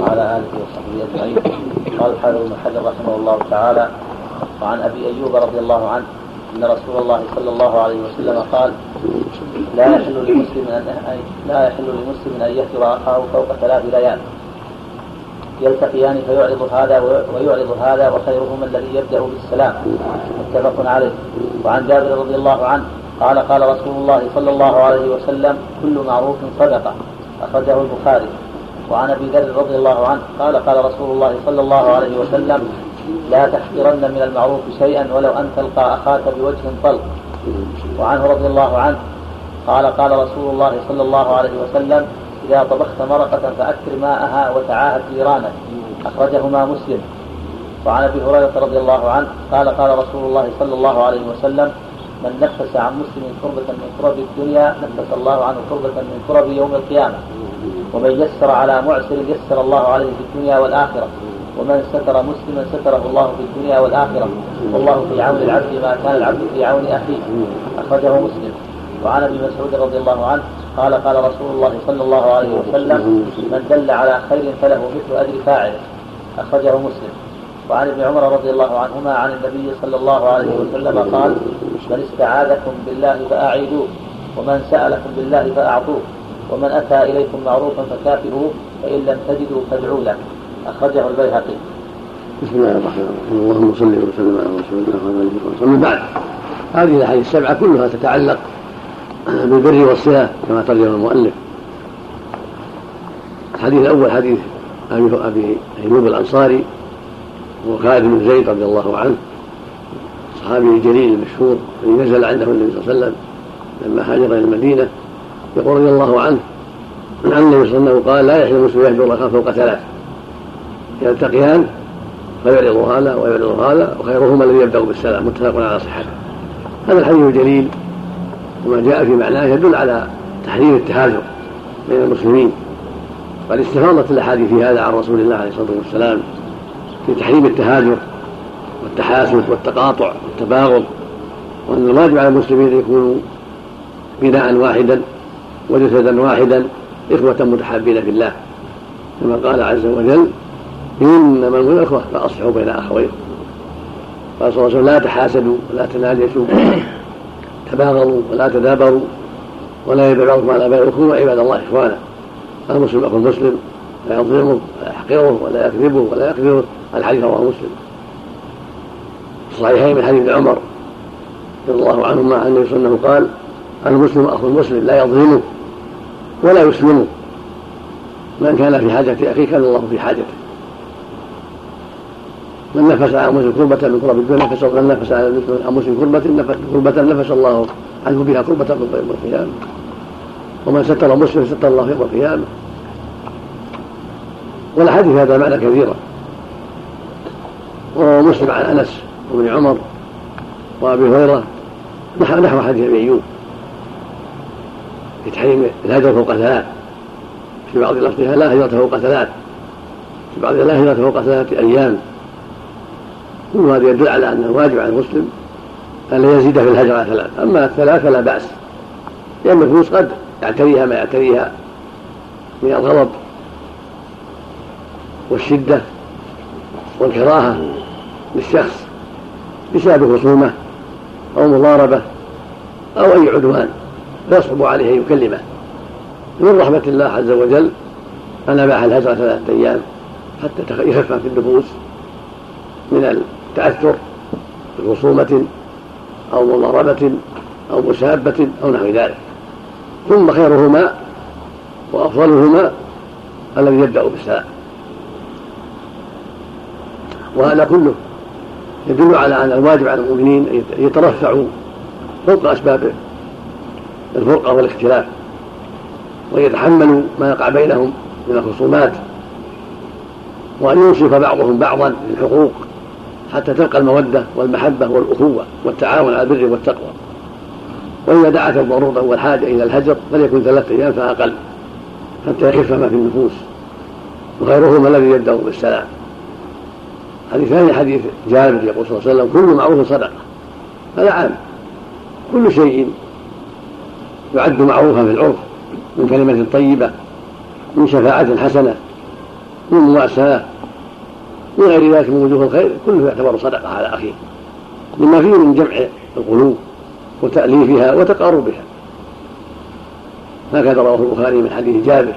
وعلى آله وصحبه أجمعين. قال الحافظ بن حجر رحمه الله تعالى وعن أبي أيوب رضي الله عنه أن رسول الله صلى الله عليه وسلم قال لا يحل لمسلم ان لا يحل لمسلم أن يهجر اخاه فوق ثلاث ليال. يلتقيان فيعرض هذا ويعرض هذا وخيرهما الذي يبدأ بالسلام. متفق عليه. وعن جابر رضي الله عنه قال قال رسول الله صلى الله عليه وسلم كل معروف صدقة. أخرجه البخاري. وعن أبي ذر رضي الله عنه قال قال رسول الله صلى الله عليه وسلم لا تحقرن من المعروف شيئا ولو أن تلقى أخاك بوجه طلق. وعنه رضي الله عنه قال قال رسول الله صلى الله عليه وسلم إذا طبخت مرقة فأكثر ماءها وتعاهد جيرانك. أخرجهما مسلم. وعن أبي هريرة رضي الله عنه قال قال رسول الله صلى الله عليه وسلم من نفس عن مسلم كربة من كرب الدنيا نفس الله عنه كربة من كرب يوم القيامة. ومن يسر على معسر يسر الله عليه في الدنيا والآخرة. ومن ستر مسلما ستره الله في الدنيا والآخرة. والله في عون العبد ما كان العبد في عون أخيه. أخرجه مسلم. وعن أبي مسعود رضي الله عنه قال قال رسول الله صلى الله عليه وسلم من دل على خير فله مثل أجر فاعله أخرجه مسلم. وعن ابن عمر رضي الله عنهما عن النبي صلى الله عليه وسلم قال من استعاذكم بالله فأعيدوه ومن سألكم بالله فأعطوه ومن أتى إليكم معروفا فكافئوه فإن لم تجدوا فادعوا له. أخرجه البيهقي. بسم الله الرحمن الرحيم. اللهم صل وسلم على رسول الله وعلى آله وصحبه بعد هذه الأحاديث السبعة كلها تتعلق بالبر والصلة كما ترجم المؤلف. الحديث الأول حديث أبي أبي أيوب الأنصاري وخالد بن زيد رضي الله عنه. صحابي الجليل المشهور الذي نزل عنده النبي صلى الله عليه وسلم لما هاجر إلى المدينة يقول رضي الله عنه عن النبي صلى الله عليه وسلم قال لا يحل المسلم يهجر فوق ثلاث يلتقيان فيعرض هذا ويعرض هذا وخيرهما الذي يبدا بالسلام متفق على صحته هذا الحديث الجليل وما جاء في معناه يدل على تحريم التهاجر بين المسلمين. قد استفاضت الأحاديث في هذا عن رسول الله عليه الصلاة والسلام في تحريم التهاجر والتحاسد والتقاطع والتباغض وأن الواجب على المسلمين أن يكونوا بناء واحدا وجسدا واحدا إخوة متحابين في الله كما قال عز وجل إنما المؤمنون إخوة فأصلحوا بين أخويكم قال صلى الله عليه وسلم لا تحاسدوا ولا تناجشوا تباغضوا ولا تدابروا ولا يبع بعضكم على بيع كونوا عباد الله إخوانا. المسلم أخو المسلم لا يظلمه ولا يحقره ولا يكذبه ولا يقدره الحديث رواه مسلم. الصحيحين من حديث عمر رضي الله عنهما عن النبي صلى الله عليه وسلم قال المسلم أخو المسلم لا يظلمه ولا يسلمه. من كان في حاجة أخيه كان الله في حاجته. من نفس عن مسلم كربة من كرب الدنيا نفس من نفس عن مسلم كربة كربة نفس الله عنه بها كربة من يوم القيامة ومن ستر مسلم ستر الله يوم القيامة. والأحاديث هذا معنى كثيرة. وروى مسلم عن أنس وابن عمر وأبي هريرة. نحو حديث أبي أيوب. في تحريم الهجر فوق ثلاث. في بعض لفظها لا هجرة فوق ثلاث. في بعضها لا هجرة فوق ثلاثة أيام. كل هذا يدل على أن الواجب على المسلم أن لا يزيد في الهجر على ثلاث أما الثلاث فلا بأس لأن النفوس قد يعتريها ما يعتريها من الغضب والشدة والكراهة للشخص بسبب خصومة أو مضاربة أو أي عدوان فيصعب عليه أن يكلمه. من رحمة الله عز وجل أن أباح الهجرة ثلاثة أيام حتى يخفف في النفوس من التأثر بخصومة أو مضاربة أو مسابة أو نحو ذلك. ثم خيرهما وأفضلهما الذي يبدأ بالسلام. وهذا كله يدل على أن الواجب على المؤمنين أن يترفعوا فوق أسباب الفرقة والاختلاف ويتحملوا ما يقع بينهم من الخصومات وأن ينصف بعضهم بعضا للحقوق. حتى تلقى المودة والمحبة والأخوة والتعاون على البر والتقوى. وإذا دعت الضرورة والحاجة إلى الهجر فليكن ثلاثة أيام فأقل حتى يخف ما في النفوس. وغيرهما الذي يبدأ بالسلام. حديث ثاني حديث جابر يقول صلى الله عليه وسلم كل معروف صدقة. هذا عام. كل شيء يعد معروفا في العرف من كلمة طيبة من شفاعة حسنة من مواساة من غير ذلك من وجوه الخير كله يعتبر صدقة على أخيه. لما فيه من جمع القلوب وتأليفها وتقاربها. هكذا رواه البخاري من حديث جابر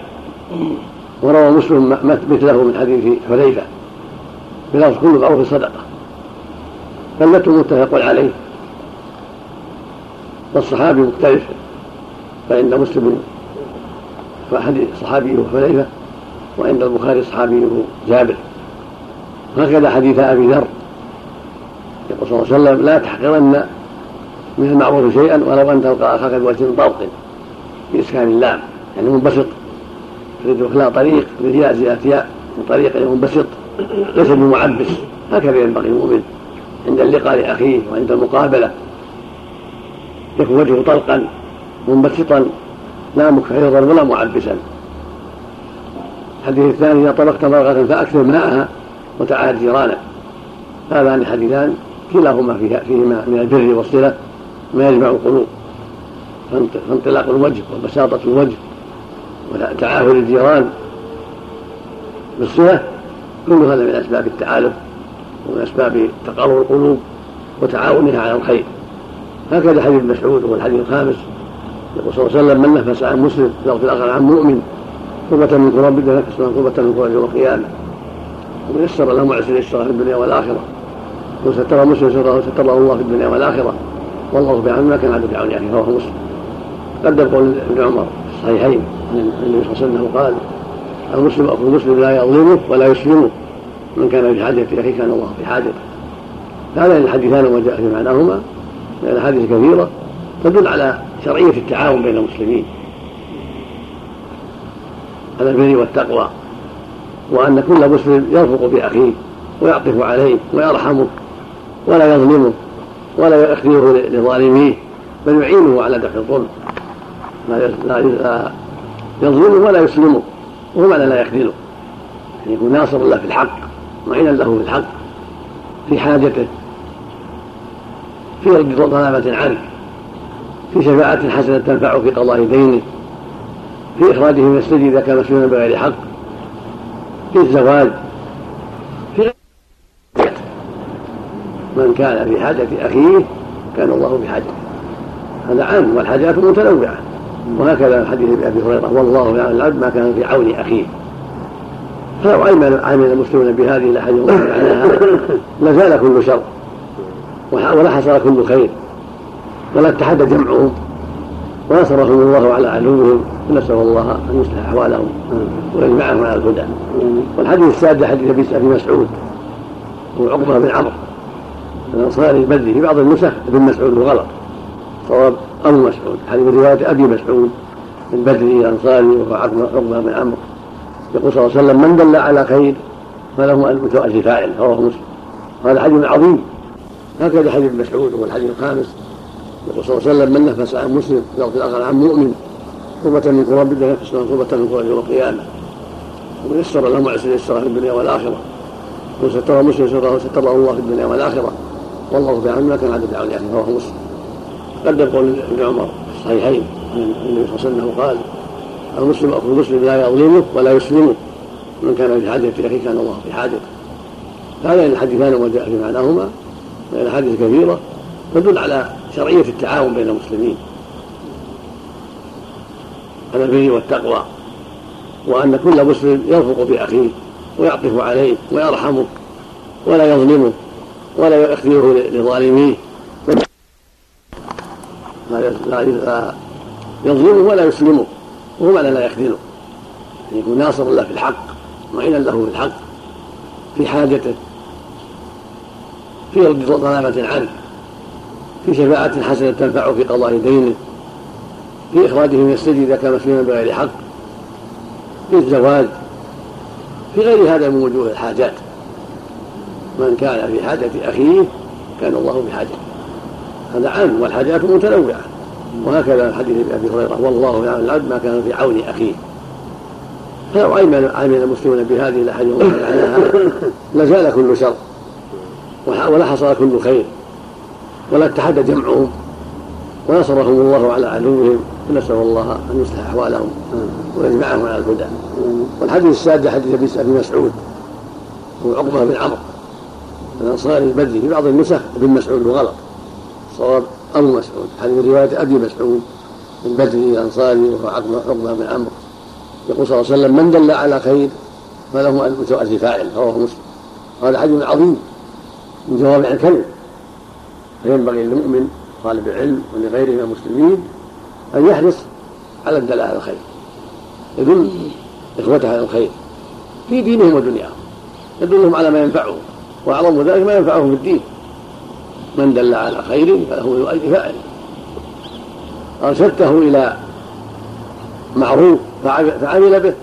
وروى مسلم مثله من حديث حذيفة. بلفظ كل معروف صدقة. فالمتن متفق عليه. والصحابي مختلف فعند مسلم صحابيه حذيفة وعند البخاري صحابيه جابر. هكذا حديث أبي ذر. يقول صلى الله عليه وسلم لا تحقرن من المعروف شيئا ولو أن تلقى أخاك بوجه طلق بإسكان اللام. يعني منبسط. تريد إخلاء طريق بالياء زيادة ياء من طريق منبسط. ليس بمعبس. هكذا ينبغي المؤمن عند اللقاء لأخيه وعند المقابلة. يكون وجهه طلقا منبسطا لا مكحرا ولا معبسا. الحديث الثاني إذا طلقت مرغة فأكثر ماءها وتعاهد جيرانك هذان حديثان كلاهما فيهما من البر والصلة ما يجمع القلوب. فانطلاق الوجه وبساطة الوجه وتعاهد الجيران بالصلة كل هذا من أسباب التعالف ومن أسباب تقرب القلوب وتعاونها على الخير. هكذا حديث مسعود هو الحديث الخامس. يقول صلى الله عليه وسلم من نفس عن مسلم يغفر الآخر عن مؤمن كربة من كرب الدنيا نفس كربة من كرب يوم القيامة. ومن يسر له معسر يسر في الدنيا والآخرة. ومن ستر مسلم ستره ستره الله في الدنيا والآخرة. والله سبحانه ما كان عبد بعون يعني رواه مسلم. قدم قول ابن عمر في الصحيحين ان النبي صلى الله عليه وسلم قال المسلم أخو المسلم لا يظلمه ولا يسلمه. من كان في حاجة أخيه كان الله في حاجته. هذان الحديثان وما جاء في معناهما من الأحاديث كثيرة تدل على شرعية التعاون بين المسلمين. على البر والتقوى. وأن كل مسلم يرفق بأخيه ويعطف عليه ويرحمه ولا يظلمه ولا يخذله لظالميه بل يعينه على دفع الظلم. لا يظلمه ولا يسلمه وهو لا يخذله. يعني يكون ناصرا له في الحق معينا له في الحق في حاجته في رد ظلامة عنه في شفاعة حسنة تنفعه في قضاء دينه في إخراجه من السجن إذا كان مسجونا بغير حق. في الزواج. في من كان في حاجة أخيه كان الله في حاجته هذا عام والحاجات متنوعة. وهكذا حديث أبي هريرة والله يعلم العبد ما كان في عون أخيه. فلو عمل المسلمون بهذه الاحاديث معناها لزال كل شر. ولا حصل كل خير. ولا اتحد جمعهم. ونصرهم الله على عدوهم ونسأل الله أن يصلح أحوالهم ويجمعهم على الهدى. والحديث السادس حديث أبي مسعود وعقبه بن عمرو الأنصاري البدري في بعض النسخ ابن مسعود وغلط صواب أبو مسعود من رواية أبي مسعود البدري الأنصاري وهو عقبة بن عمرو. يقول صلى الله عليه وسلم من دل على خير فله مثل اجر فاعل. رواه مسلم. وهذا حديث عظيم. هكذا حديث مسعود هو الحديث الخامس. يقول صلى الله عليه وسلم من نفس عن مسلم يغفر الآخر عن مؤمن قربة من قرب الدنيا نفس قربة من قرب يوم القيامة. ويسر له معسر يسره في الدنيا والآخرة. وستر مسلم ستره ستره الله في الدنيا والآخرة. والله في ما كان عدد عون يعني رواه مسلم. قد يقول ابن عمر في الصحيحين النبي صلى الله عليه وسلم قال المسلم أخو المسلم لا يظلمه ولا يسلمه. من كان في حاجة في أخيه كان الله في حاجته هذان الحديثان وما جاء في معناهما من الأحاديث كثيرة تدل على شرعية التعاون بين المسلمين. على البر والتقوى. وأن كل مسلم يرفق بأخيه ويعطف عليه ويرحمه ولا يظلمه ولا يخذله لظالميه. لا يظلمه ولا يسلمه. وهو معنى لا يخذله؟ يعني يكون ناصرا له في الحق معينا له في الحق في حاجته في رد ظلامة عنه. في شفاعة حسنة تنفعه في قضاء دينه. في إخراجه من السجن إذا كان مسلما بغير حق. في الزواج. في غير هذا من وجوه الحاجات. من كان في حاجة أخيه كان الله في حاجته هذا عام والحاجات متنوعة. وهكذا حديث أبي هريرة والله يعلم العبد ما كان في عون أخيه. فلو عمل المسلمون بهذه الأحاديث معناها لزال كل شر. ولا حصل كل خير. ولا اتحد جمعهم ونصرهم الله على عدوهم ونسأل الله أن يصلح أحوالهم ويجمعهم على الهدى. والحديث السادس حديث أبي مسعود وعقبه بن عمرو الانصاري البدري في بعض النسخ ابن مسعود وغلط صواب أبو مسعود من رواية أبي مسعود البدري الانصاري وهو عقبة بن عمرو. يقول صلى الله عليه وسلم من دل على خير فله مثل اجر فاعل رواه مسلم. وهذا حديث عظيم من جوامع الكلم. فينبغي للمؤمن طالب العلم ولغيره من المسلمين أن يحرص على الدلاله على الخير. يدل اخوته على الخير في دينهم ودنياهم. يدلهم على ما ينفعهم وأعظم ذلك ما ينفعهم في الدين. من دل على خير فله أجر فاعل أرشدته إلى معروف فعمل به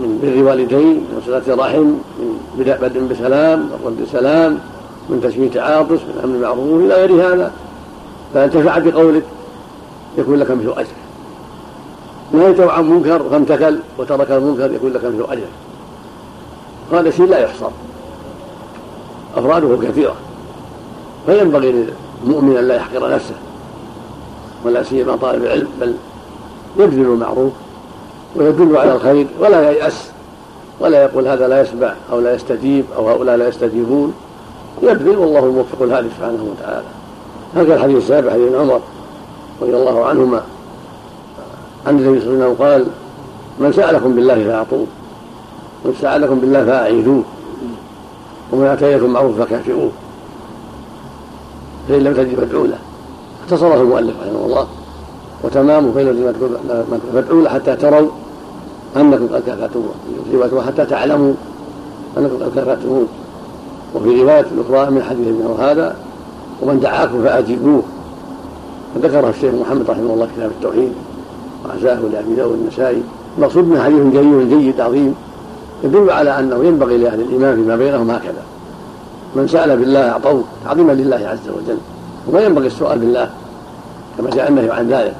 من بر والدين من صلة رحم من بدء بسلام رد سلام من تشميت عاطس من أمر معروف إلى غير هذا. فانتفع بقولك؟ يكون لك مثل أجر. نهيته عن منكر فامتثل وترك المنكر يكون لك مثل أجر. هذا شيء لا يحصر أفراده كثيرة. فينبغي للمؤمن أن لا يحقر نفسه. ولا سيما طالب العلم بل يبذل المعروف ويدل على الخير ولا ييأس. ولا يقول هذا لا يسمع أو لا يستجيب أو هؤلاء لا يستجيبون. يبذل والله الموفق الهادي سبحانه وتعالى. هذا الحديث السابع حديث عمر رضي الله عنهما عن النبي صلى الله عليه وسلم قال من سألكم بالله فأعطوه ومن سألكم بالله فأعيدوه ومن أتيكم معروف فكافئوه فإن لم تجد فادعوا له. اختصره المؤلف رحمه الله وتمامه فإن لم فادعوا له حتى تروا أنكم قد كافأتموه حتى تعلموا أنكم قد كافأتموه. وفي رواية أخرى من حديث ابن هذا ومن دعاكم فأجيبوه. ذكره الشيخ محمد رحمه الله في كتاب التوحيد وعزاه لأبي داود النسائي المقصود من حديث جليل جيد عظيم يدل على أنه ينبغي لأهل الإيمان فيما بينهم هكذا. من سأل بالله أعطوه تعظيما لله عز وجل. وما ينبغي السؤال بالله كما جاء النهي عن ذلك.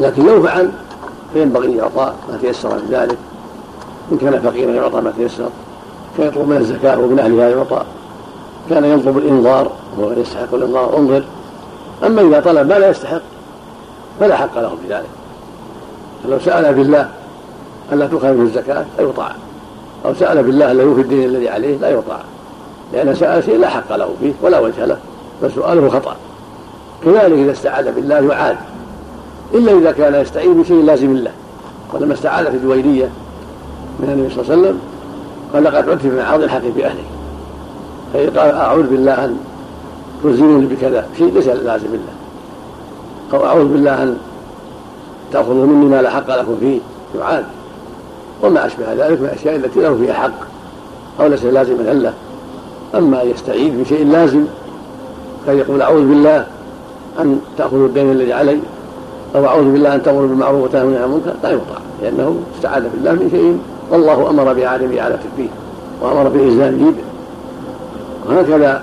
لكن لو فعل فينبغي أن يعطى ما تيسر من ذلك. إن كان فقيرا يعطى ما تيسر. كان يطلب من الزكاة ومن أهلها يعطى. كان يطلب الإنظار وهو يستحق الإنظار انظر. أما إذا طلب ما لا يستحق فلا حق له في ذلك. فلو سأل بالله ألا تؤخذ منه الزكاة لا يطاع. أو سأل بالله ألا يوفي الدين الذي عليه لا يطاع. لأن سأل شيء لا حق له فيه ولا وجه له فسؤاله خطأ. كذلك إذا استعاذ بالله يعاد. إلا إذا كان يستعين بشيء لازم له. ولما استعاذ في الجويرية من النبي صلى الله عليه وسلم قال لقد عدت في معاض الحق بأهلي فقال أعوذ بالله أن تلزموني بكذا. شيء ليس لازم له أو أعوذ بالله أن تأخذوا مني ما لا حق لكم فيه. يعاد. وما أشبه ذلك من الأشياء التي له فيها حق. أو ليس لازما له أما يستعيذ بشيء لازم كان يقول أعوذ بالله أن تأخذوا الدين الذي علي أو أعوذ بالله أن تأمروا بالمعروف وتنهوا عن المنكر. لا يطاع لأنه استعاذ بالله من شيء والله أمر بعدم إعادة فيه وأمر بإلزامه به وهكذا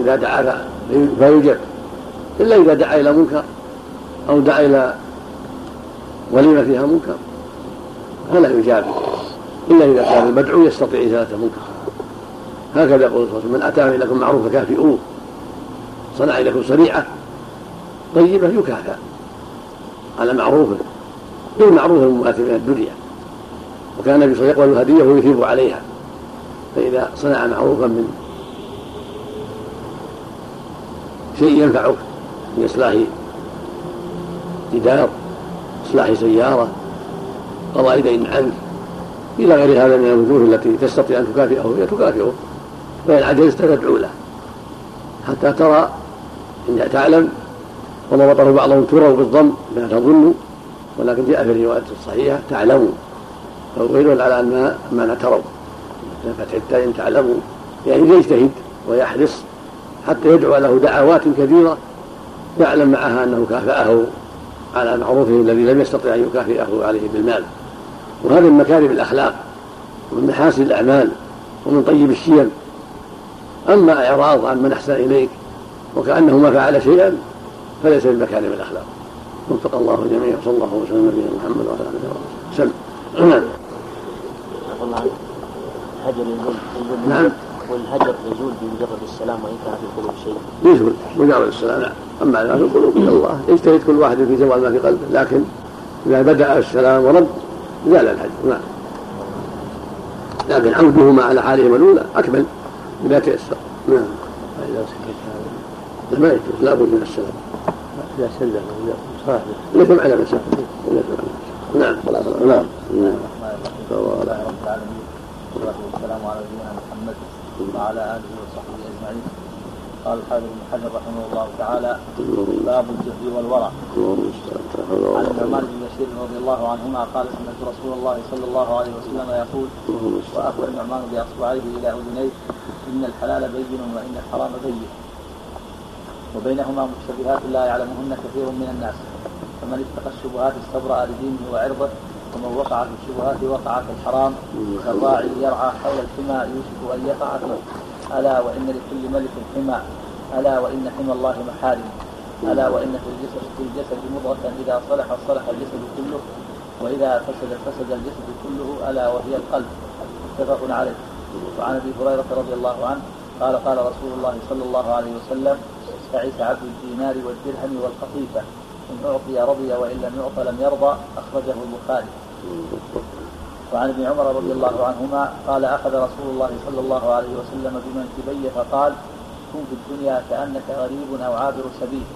إذا دعا فيجب إلا إذا دعا إلى منكر أو دعا إلى وليمة فيها منكر فلا يجاب إلا إذا كان المدعو يستطيع إزالة المنكر. هكذا يقول صلى الله عليه وسلم من أتى إليكم معروف فكافئوه صنع إليكم صنيعة طيبة يكافأ على معروف بالمعروف المؤثر من الدنيا. وكان النبي صلى الله عليه وسلم ويثيب عليها. فإذا صنع معروفا من شيء ينفعك من إصلاح جدار إصلاح سيارة قضاء دين عنك إلى غير هذا من الوجوه التي تستطيع أن تكافئه هي تكافئه. فإن عجزت تدعو له. حتى ترى إن تعلم وضبطه بعضهم تروا بالضم لا تظن ولكن جاء في الرواية الصحيحة تعلموا. فهو يدل على أن ما تروا فتح التاء تعلموا يعني يجتهد ويحرص حتى يدعو له دعوات كثيرة يعلم معها أنه كافأه على معروفه الذي لم يستطع أن يكافئه عليه بالمال. وهذا من مكارم الأخلاق ومن محاسن الأعمال ومن طيب الشيم. أما إعراض عن من أحسن إليك وكأنه ما فعل شيئا فليس من مكارم الأخلاق. وفق الله الجميع صلى الله وسلم نبينا محمد وعلى آله وسلم. نعم نعم والهجر يزول بمجرد السلام وإن كان في القلوب شيء. يزول مجرد السلام نعم أما ما في القلوب من الله يجتهد كل واحد في زوال ما في قلبه لكن إذا بدأ السلام ورد زال الهجر نعم. لكن عودهما على حالهما الأولى أكمل اذا تيسر نعم. فاذا سكت ما يجوز لابد من السلام. إذا سلم صاحبه. ليس على مسافة نعم نعم. نعم. رب العالمين والصلاه والسلام على نبينا محمد وعلى اله وصحبه اجمعين قال الحافظ بن حجر رحمه الله تعالى باب الزهد والورع عن النعمان بن بشير رضي الله عنهما قال سمعت رسول الله صلى الله عليه وسلم يقول واخبر النعمان باصبعيه إلى اذنيه ان الحلال بين وان الحرام بين وبينهما مشتبهات لا يعلمهن كثير من الناس. فمن اتقى الشبهات استبرأ لدينه وعرضه ومن وقع في الشبهات وقع في الحرام. كالراعي يرعى حول الحمى يوشك أن يقع فيه ألا وإن لكل ملك حمى. ألا وإن حمى الله محارم. ألا وإن في الجسد في الجسد مضغة. إذا صلح صلح الجسد كله. وإذا فسد فسد الجسد كله. ألا وهي القلب. متفق عليه. وعن أبي هريرة رضي الله عنه قال قال رسول الله صلى الله عليه وسلم تعيس عبد الدينار والدرهم والقطيفه ان أعطي رضي وإن لم يعط لم يرضى أخرجه البخاري. وعن ابن عمر رضي الله عنهما قال أخذ رسول الله صلى الله عليه وسلم بمنكبي فقال كن في الدنيا كأنك غريب أو عابر سبيل.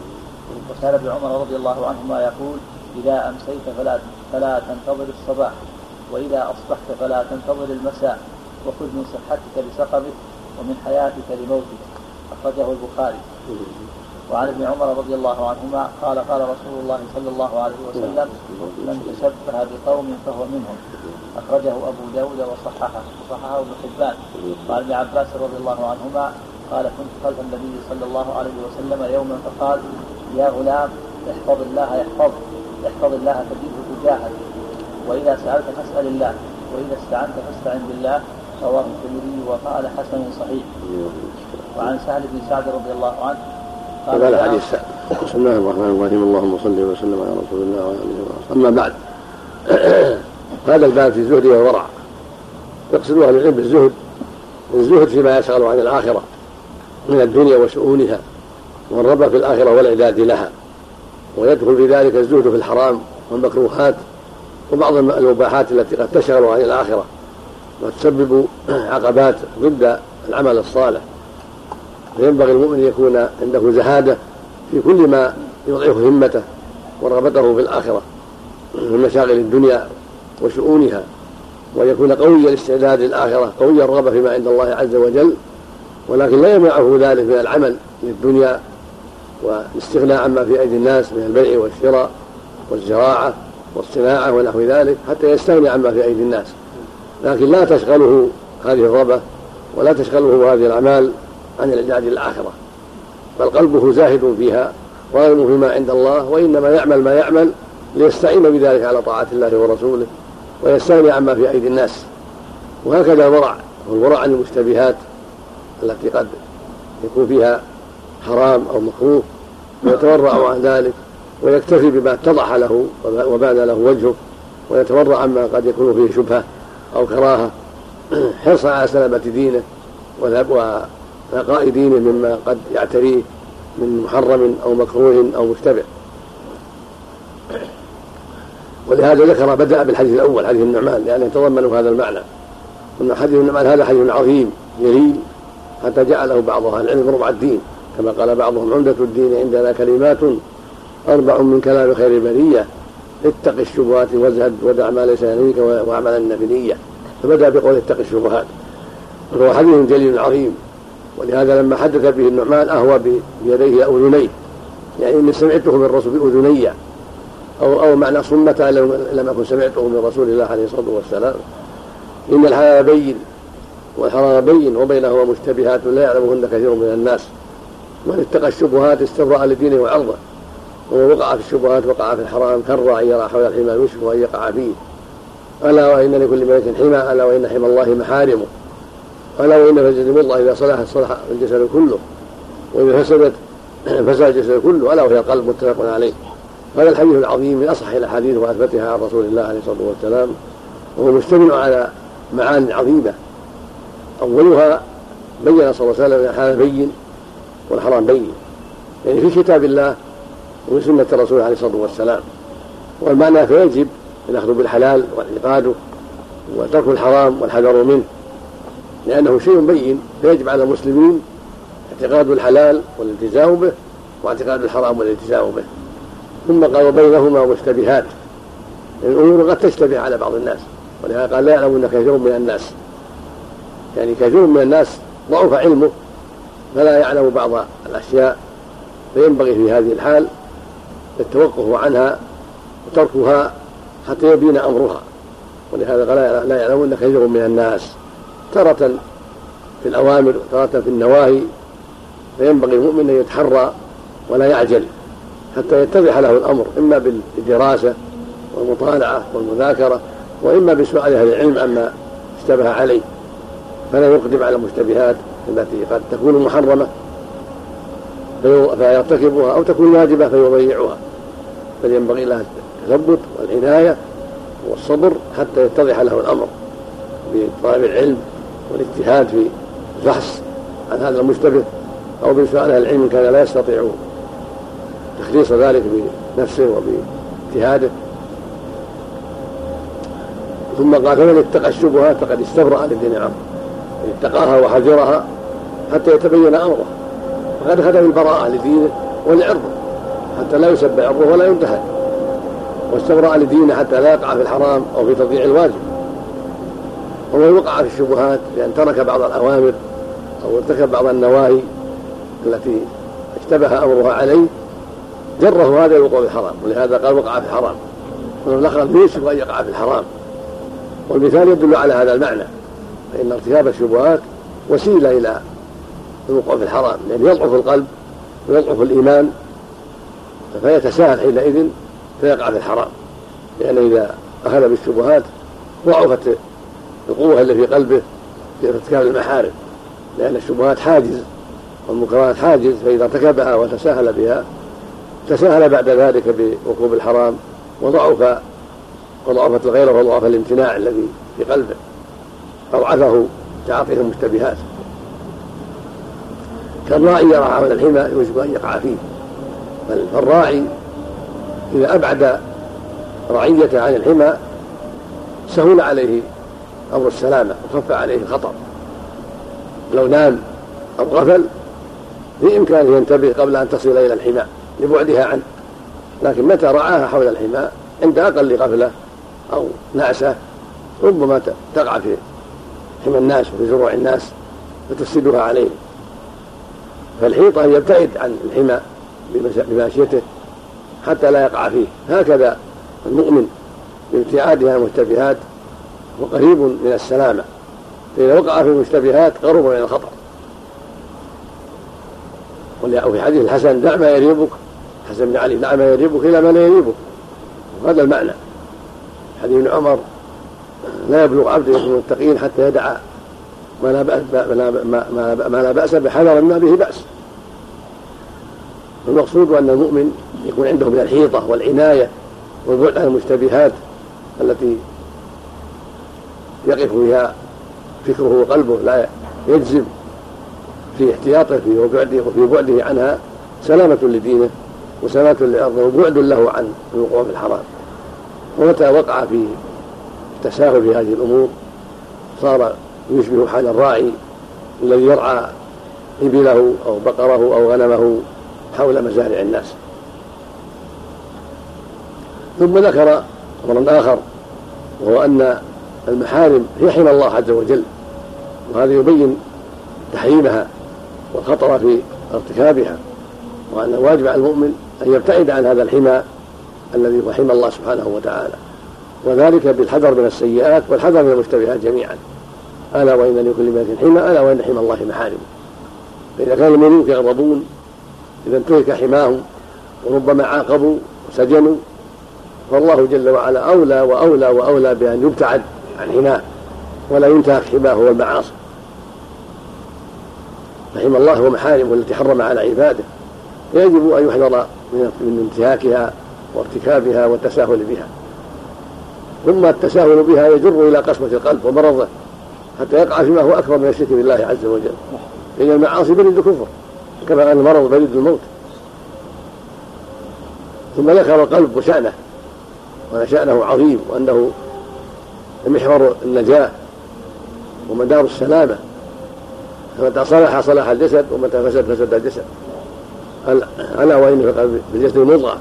وكان ابن عمر رضي الله عنهما يقول إذا أمسيت فلا فلا تنتظر الصباح وإذا أصبحت فلا تنتظر المساء وخذ من صحتك لسقمك ومن حياتك لموتك. أخرجه البخاري. وعن ابن عمر رضي الله عنهما قال قال رسول الله صلى الله عليه وسلم من تشبه بقوم فهو منهم أخرجه أبو داود وصححه وصححه ابن حبان. وعن ابن عباس رضي الله عنهما قال كنت خلف النبي صلى الله عليه وسلم يوما فقال يا غلام احفظ الله يحفظ احفظ الله تجده تجاهك. وإذا سألت فاسأل الله وإذا استعنت فاستعن بالله رواه الترمذي وقال حسن صحيح. وعن سهل بن سعد رضي الله عنه هذا حديث سعد بسم الله الرحمن الرحيم. اللهم صل وسلم على رسول الله وعلى آله وصحبه. أما بعد. هذا الباب في الزهد والورع يقصد أهل العلم بالزهد الزهد. فيما يشغل عن الآخرة من الدنيا وشؤونها والرغبه في الآخرة والاعداد لها. ويدخل في ذلك الزهد في الحرام والمكروهات وبعض المباحات التي قد تشغل عن الآخرة. وتسبب عقبات ضد العمل الصالح. فينبغي المؤمن أن يكون عنده زهادة في كل ما يضعف همته ورغبته في الآخرة من مشاغل الدنيا وشؤونها وأن يكون قوي الاستعداد للآخرة قوي الرغبة فيما عند الله عز وجل ولكن لا يمنعه ذلك من العمل للدنيا والاستغناء عما في أيدي الناس من البيع والشراء والزراعة والصناعة ونحو ذلك حتى يستغني عما في أيدي الناس. لكن لا تشغله هذه الرغبة ولا تشغله هذه الأعمال عن الإعداد للآخرة بل قلبه زاهد فيها راغب فيما عند الله وإنما يعمل ما يعمل ليستعين بذلك على طاعة الله ورسوله ويستغني عما في أيدي الناس. وهكذا الورع والورع عن المشتبهات التي قد يكون فيها حرام أو مكروه ويتورع عن ذلك ويكتفي بما اتضح له وبان له وجهه ويتورع عما قد يكون فيه شبهة أو كراهة. حرصا على سلامة دينه ونقاء دينه مما قد يعتريه من محرم أو مكروه أو مشتبه. ولهذا ذكر بدأ بالحديث الأول حديث النعمان لأنه يتضمن هذا المعنى. ان حديث النعمان هذا حديث عظيم جليل حتى جعله بعض أهل العلم ربع الدين. كما قال بعضهم عمدة الدين عندنا كلمات أربع من كلام خير البرية. اتق الشبهات وازهد ودع ما ليس يعنيك واعملن بنية فبدأ بقول اتق الشبهات. وهو حديث جليل عظيم. ولهذا لما حدث به النعمان أهوى بيديه أذنيه يعني إني سمعته من الرسول بأذني أو أو معنى صمة لم أكن سمعته من رسول الله عليه الصلاة والسلام. إن الحلال بين. والحرام بين وبينهما مشتبهات لا يعلمهن كثير من الناس. من اتقى الشبهات استبرأ لدينه وعرضه. ومن وقع في الشبهات وقع في الحرام كالراعي يرى حول الحمى يشبه ان يقع فيه. ألا وإن لكل ملك حمى. ألا وإن حمى الله محارمه. الا وان في الجسد مضغه إذا صلحت صلح الجسد كله وإذا فسدت فسد الجسد كله ألا وهي القلب متفق عليه. هذا الحديث العظيم من أصح الأحاديث وأثبتها عن رسول الله عليه الصلاة والسلام وهو مشتمل على معان عظيمة. أولها بين صلى الله عليه وسلم الحلال بين والحرام بين. يعني في كتاب الله ومن سنة الرسول عليه الصلاة والسلام. والمعنى فيجب الأخذ بالحلال واعتقاده وترك الحرام والحذر منه. لأنه شيء بين فيجب على المسلمين اعتقاد الحلال والالتزام به واعتقاد الحرام والالتزام به. ثم قال وبينهما مشتبهات. الأمور قد تشتبه على بعض الناس ولهذا قال لا يعلمون كثير من الناس. يعني كثير من الناس ضعف علمه فلا يعلم بعض الأشياء فينبغي في هذه الحال التوقف عنها وتركها حتى يبين أمرها. ولهذا قال لا يعلمون كثير من الناس. تارة في الأوامر وتارة في النواهي فينبغي المؤمن أن يتحرى ولا يعجل حتى يتضح له الأمر إما بالدراسة والمطالعة والمذاكرة وإما بسؤال أهل العلم عما اشتبه عليه. فلا يقدم على المشتبهات التي قد تكون محرمة فيرتكبها أو تكون واجبة فيضيعها. بل ينبغي له التثبت والعناية والصبر حتى يتضح له الأمر بطلب العلم والاجتهاد في البحث عن هذا المشتبه أو بسؤال أهل العلم كان لا يستطيع تخليص ذلك بنفسه وباجتهاده ثم قال فمن اتقى الشبهات فقد استبرأ للدين عرض اتقاها وحذرها حتى يتبين أمره. فقد خدم البراءة لدينه ولعرضه حتى لا يسب عرضه ولا ينتهك واستبرأ لدينه حتى لا يقع في الحرام أو في تضييع الواجب. ومن وقع في الشبهات بأن ترك بعض الأوامر أو ارتكب بعض النواهي التي اشتبه أمرها عليه جره هذا الوقوع في الحرام ولهذا قال وقع في الحرام. والأخرى يوشك أن يقع في الحرام. والمثال يدل على هذا المعنى فإن ارتكاب الشبهات وسيلة إلى الوقوع في الحرام لأن يعني يضعف القلب ويضعف الإيمان فيتساهل حينئذ فيقع في الحرام. لأنه إذا أخذ بالشبهات ضعفت القوة اللي في قلبه في ارتكاب المحارم. لأن الشبهات حاجز والمنكرات حاجز فإذا ارتكبها وتساهل بها تساهل بعد ذلك بركوب الحرام وضعف وضعفت الغيرة وضعف الامتناع الذي في قلبه أضعفه تعاطيه المشتبهات. كالراعي يرعى حول الحمى يوشك أن يقع فيه فالراعي إذا أبعد رعيته عن الحمى سهل عليه أمر السلامة وخف عليه الخطر لو نام أو غفل بإمكانه ينتبه قبل أن تصل إلى الحمى لبعدها عنه. لكن متى رعاها حول الحمى؟ عند أقل غفلة أو نعسة ربما تقع في حمى الناس وفي زروع الناس فتفسدها عليه. فالحيطة يبتعد عن الحمى بماشيته حتى لا يقع فيه. هكذا المؤمن بابتعاده عن وقريب من السلامة. فإذا وقع في المشتبهات قرب من الخطر وفي حديث الحسن دع ما يريبك. حسن بن علي دع ما يريبك إلى ما لا يريبك. وهذا المعنى. حديث ابن عمر لا يبلغ عبد من المتقين حتى يدع ما لا بأس ما لا بأس بحذر ما به بأس. المقصود أن المؤمن يكون عنده من الحيطة والعناية والبعد عن المشتبهات التي يقف فيها فكره وقلبه لا يجزم في احتياطه فيه وبعده وفي بعده عنها سلامة لدينه وسلامة لأرضه وبعد له عن الوقوع في الحرام. ومتى وقع في التساهل في هذه الأمور صار يشبه حال الراعي الذي يرعى إبله أو بقره أو غنمه حول مزارع الناس. ثم ذكر أمرا آخر وهو أن المحارم هي حمى الله عز وجل. وهذا يبين تحريمها والخطر في ارتكابها وأن الواجب على المؤمن أن يبتعد عن هذا الحمى الذي هو حمى الله سبحانه وتعالى. وذلك بالحذر من السيئات والحذر من المشتبهات جميعا. ألا وإن لكل ملك حمى ألا وإن حمى الله محارم. فإذا كان الملوك يغضبون إذا انتهك حماهم وربما عاقبوا وسجنوا فالله جل وعلا أولى وأولى وأولى بأن يبتعد عن حماه ولا ينتهك حماه والمعاصي. فحمى الله ومحارمه التي حرم على عباده. فيجب أن يحذر من انتهاكها وارتكابها والتساهل بها. ثم التساهل بها يجر إلى قسوة القلب ومرضه حتى يقع فيما هو أكبر من الشرك بالله عز وجل. لأن المعاصي برد الكفر كما أن المرض برد الموت. ثم ذكر القلب وشأنه وأن شأنه عظيم وأنه محور النجاة ومدار السلامة. فمتى صلح صلح الجسد ومتى فسد فسد الجسد. ألا وإن في الجسد مضغة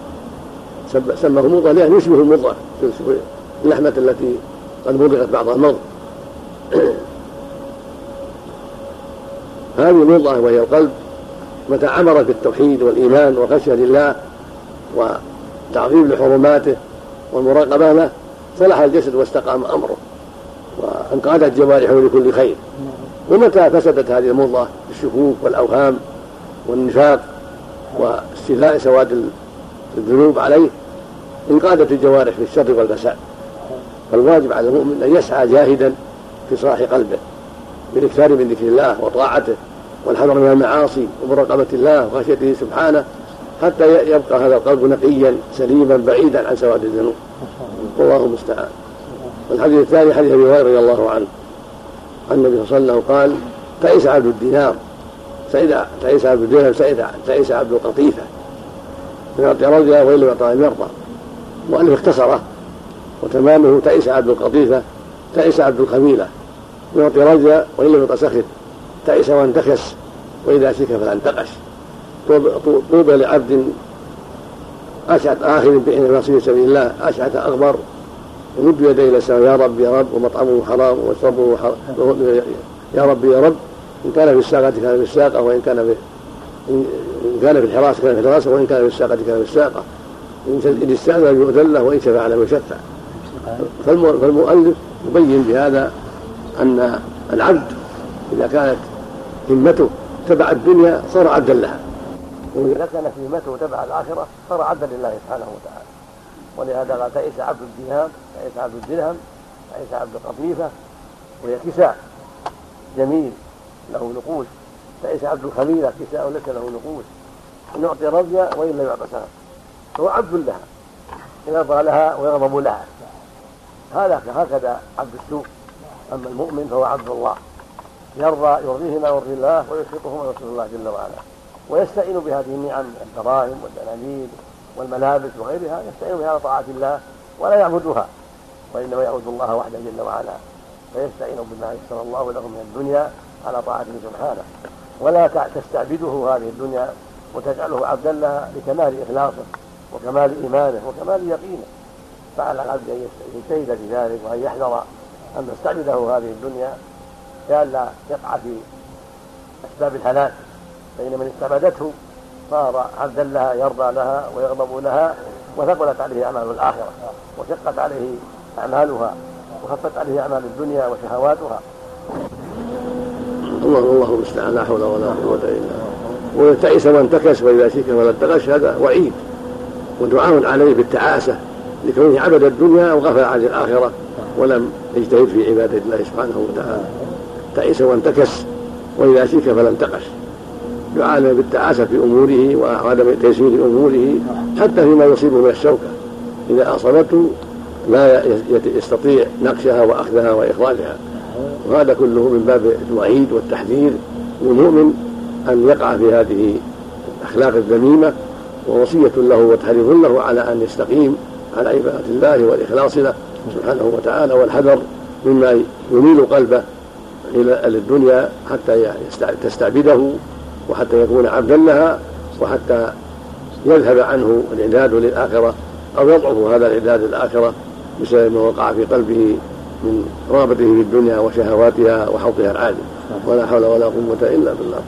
سماه مضغة لأن يشبه المضغة اللحمة التي قد مضغت بعض المضغ هذه المضغة وهي القلب. متى عمرت بالتوحيد والإيمان وخشية لله وتعظيم لحرماته والمراقبة له صلح الجسد واستقام أمره. وانقادت جوارحه لكل خير. ومتى فسدت هذه المضغة بالشكوك والأوهام والنفاق واستيلاء سواد الذنوب عليه. انقادت الجوارح في الشر والفساد. فالواجب على المؤمن أن يسعى جاهدا في صلاح قلبه بالإكثار من ذكر الله وطاعته والحذر من المعاصي ومراقبة الله وخشيته سبحانه حتى يبقى هذا القلب نقيا سليما بعيدا عن سواد الذنوب. والله المستعان. والحديث الثاني حديث أبي هريرة رضي الله عنه. عن النبي صلى الله عليه وسلم قال تعيس عبد الدينار تعيس عبد الدينار سعيد تعيس عبد القطيفة. من يعطي رجلا وان لم يعطى يرضى المؤلف اختصره. وتمامه تعيس عبد القطيفة تعيس عبد الخميله من يعطي رجلا وإن لم يعطى سخط تعيس وانتكس وإذا شك فلا انتقش طوبى لعبد أشعث آخر بحين في سبيل الله أشعث أغبر يمد يديه إلى السماء يا رب يا رب ومطعمه حرام ومشربه حرام يا رب يا رب. إن كان في الساقة كان في الساقة وإن كان في إن كان في الحراسة كان في الحراسة وإن كان في الساقة كان في الساقة. إن استأذن يؤذن له وإن شفع له يشفع فالمؤلف يبين بهذا أن العبد إذا كانت همته تبع الدنيا صار عبدا لها. كانت همته تبع الآخرة صار عبدا لله سبحانه وتعالى. ولهذا قال تعيس عبد الدينار تعيس عبد الدرهم تعيس عبد القطيفة وهي كساء جميل له نقوش. فليس عبد الخميلة كساء ليس له نقوش. إن يعطي رضي وإن لم يعطى سلام. فهو عبد لها. يرضى لها ويغضب لها. هذا هكذا عبد السوء. أما المؤمن فهو عبد الله. يرضى يرضيه ما يرضي الله ويسخطه ما يسخط الله جل وعلا. ويستعين بهذه النعم الدراهم والدنانير والملابس وغيرها يستعين بها على طاعة الله ولا يعبدها وإنما يعبد الله وحده جل وعلا فيستعين بما يسر الله له من الدنيا على طاعته سبحانه. ولا تستعبده هذه الدنيا وتجعله عبدا لها لكمال إخلاصه وكمال إيمانه وكمال يقينه. فعلى العبد أن يجتهد في ذلك وأن يحذر أن تستعبده هذه الدنيا لئلا يقع في أسباب الهلاك. فإن من استعبدته صار عبدا لها يرضى لها ويغضب لها وثقلت عليه أعمال الآخرة وشقت عليه أعمالها وخفت عليه أعمال الدنيا وشهواتها. الله الله المستعان لا حول ولا قوة إلا بالله. وتعيس وانتكس وإذا شيك ولا انتكس هذا وعيد. ودعاء عليه بالتعاسة لكونه عبد الدنيا وغفل عن الآخرة ولم يجتهد في عبادة الله سبحانه وتعالى. تعيس وانتكس وإذا شيك فلا انتقش يعاني بالتعاسة في أموره وعدم تيسير أموره حتى فيما يصيبه من الشوكة. إذا أصابته لا يستطيع نقشها وأخذها وإخراجها. وهذا كله من باب الوعيد والتحذير للمؤمن أن يقع في هذه الأخلاق الذميمة ووصية له وتحريض له على أن يستقيم على عبادة الله والإخلاص له سبحانه وتعالى والحذر مما يميل قلبه إلى الدنيا حتى تستعبده وحتى يكون عبدا لها وحتى يذهب عنه الإعداد للآخرة أو يضعف هذا الإعداد للآخرة بسبب ما وقع في قلبه من رغبته في الدنيا وشهواتها وحوطها العالي ولا حول ولا قوة إلا بالله.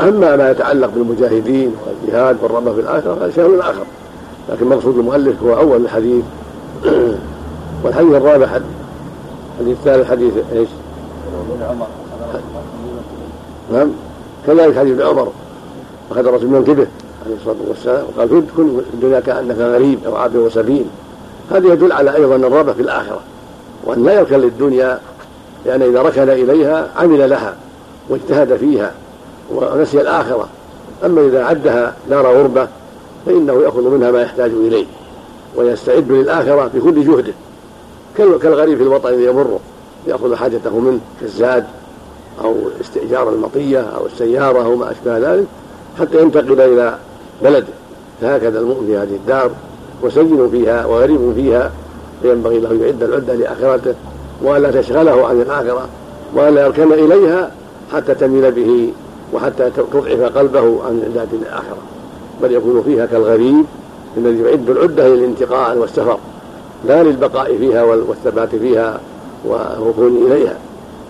أما ما يتعلق بالمجاهدين والجهاد والرغبة في الآخرة هذا شيء آخر لكن مقصود المؤلف هو أول الحديث. والحديث الرابع الحديث الثالث حديث إيش؟ نعم. كذلك حديث عمر أخذ الرسول من كبه عليه الصلاة والسلام وقال كن في الدنيا كأنك غريب أو عابر وسبيل. هذا يدل على أيضا الرغبة في الآخرة وأن لا يركن للدنيا لأن إذا ركن إليها عمل لها واجتهد فيها ونسي الآخرة. أما إذا عدها دار غربة فإنه يأخذ منها ما يحتاج إليه ويستعد للآخرة بكل جهده. كالغريب في الوطن يمره يأخذ حاجته منه كالزاد أو استئجار المطية أو السيارة أو ما أشبه ذلك حتى ينتقل إلى بلده. فهكذا المؤمن في هذه الدار وسجن فيها وغريب فيها فينبغي له يعد العدة لآخرته وألا تشغله عن الآخرة وألا يركن إليها حتى تميل به وحتى تضعف قلبه عن عداد الآخرة. بل يكون فيها كالغريب الذي يعد العدة للانتقال والسفر لا للبقاء فيها والثبات فيها والركون إليها.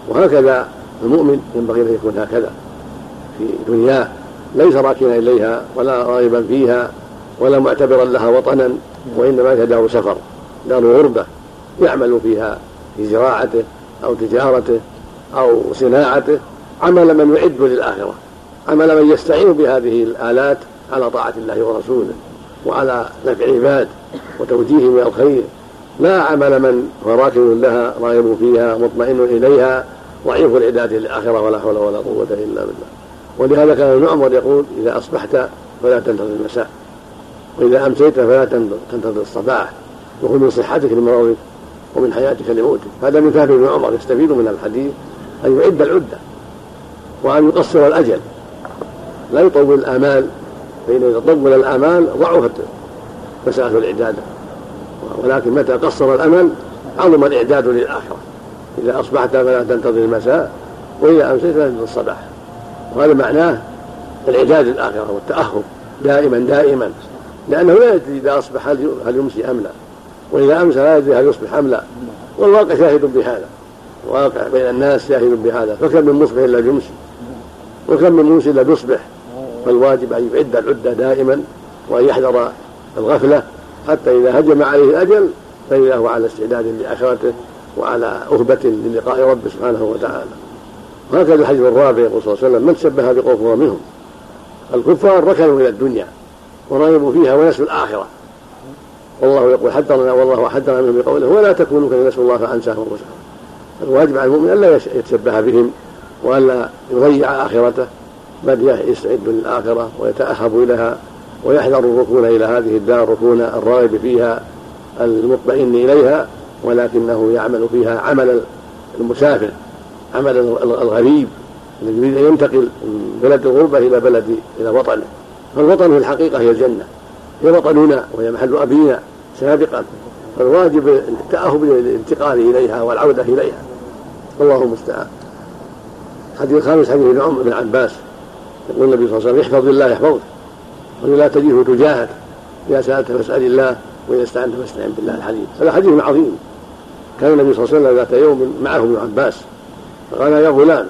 وهكذا المؤمن ينبغي أن يكون هكذا في دنياه ليس راكنا إليها ولا راغبا فيها ولا معتبرا لها وطنا وإنما هي دار سفر. دار غربة يعمل فيها في زراعته أو تجارته أو صناعته. عمل من يعد للآخرة. عمل من يستعين بهذه الآلات على طاعة الله ورسوله وعلى نفع العباد وتوجيههم إلى الخير. لا عمل من هو راكب لها راغب فيها مطمئن إليها ضعيف العداد للآخرة ولا حول ولا قوة إلا بالله. ولهذا كان ابن عمر يقول إذا أصبحت فلا تنتظر المساء وإذا أمسيت فلا تنتظر الصباح. وخذ من صحتك لمرضك ومن حياتك لموتك. هذا من فهم ابن عمر يستفيد من الحديث أن يعد العدة وأن يقصر الأجل. لا يطول الآمال فإن إذا طول الآمال ضعفت مسألة الإعداد. ولكن متى قصر الأمل عظم الإعداد للآخرة. إذا أصبحت فلا تنتظر المساء وإذا أمسيت فلا تنتظر الصباح. وهذا معناه الإعداد للآخرة والتأهب دائما دائما. لأنه لا يدري إذا أصبح هل يمسي أم لا. وإذا أمسى لا يدري هل يصبح أم لا. والواقع شاهد بهذا. واقع بين الناس شاهد بهذا. فكم من مصبح إلا يمسي. وكم من موسى إلا يصبح. فالواجب أن يعد العدة دائما وأن يحذر الغفلة. حتى إذا هجم عليه الأجل فإذا هو على استعداد لآخرته. وعلى أهبة للقاء ربه سبحانه وتعالى. وهكذا الحديث الرابع يقول صلى الله عليه وسلم من شبه بقوم فهو منهم الكفار ركنوا إلى الدنيا ورغبوا فيها ونسوا الآخرة. والله يقول حذرنا والله حذرنا منهم بقوله ولا تكونوا كما نسوا الله فانساهم انفسهم الواجب على المؤمن الا يتشبه بهم والا يضيع آخرته بل يستعد للآخرة ويتأهب إليها ويحذر الركون إلى هذه الدار ركون الراغب فيها المطمئن إليها. ولكنه يعمل فيها عمل المسافر عمل الغريب الذي يريد أن ينتقل من بلد الغربة إلى بلد إلى وطنه. فالوطن في الحقيقة هي الجنة. هي وطننا وهي محل أبينا سابقا. فالواجب التأهب للانتقال إليها والعودة إليها. الله المستعان. الحديث الخامس حديث ابن عمر بن عباس. يقول النبي صلى الله عليه وسلم احفظ الله يحفظك. ولا تجده تجاهك. إذا سألت فاسأل الله وإذا استعنت فاستعن بالله الحديث هذا حديث عظيم. كان النبي صلى الله عليه وسلم ذات يوم معه ابن عباس فقال يا غلام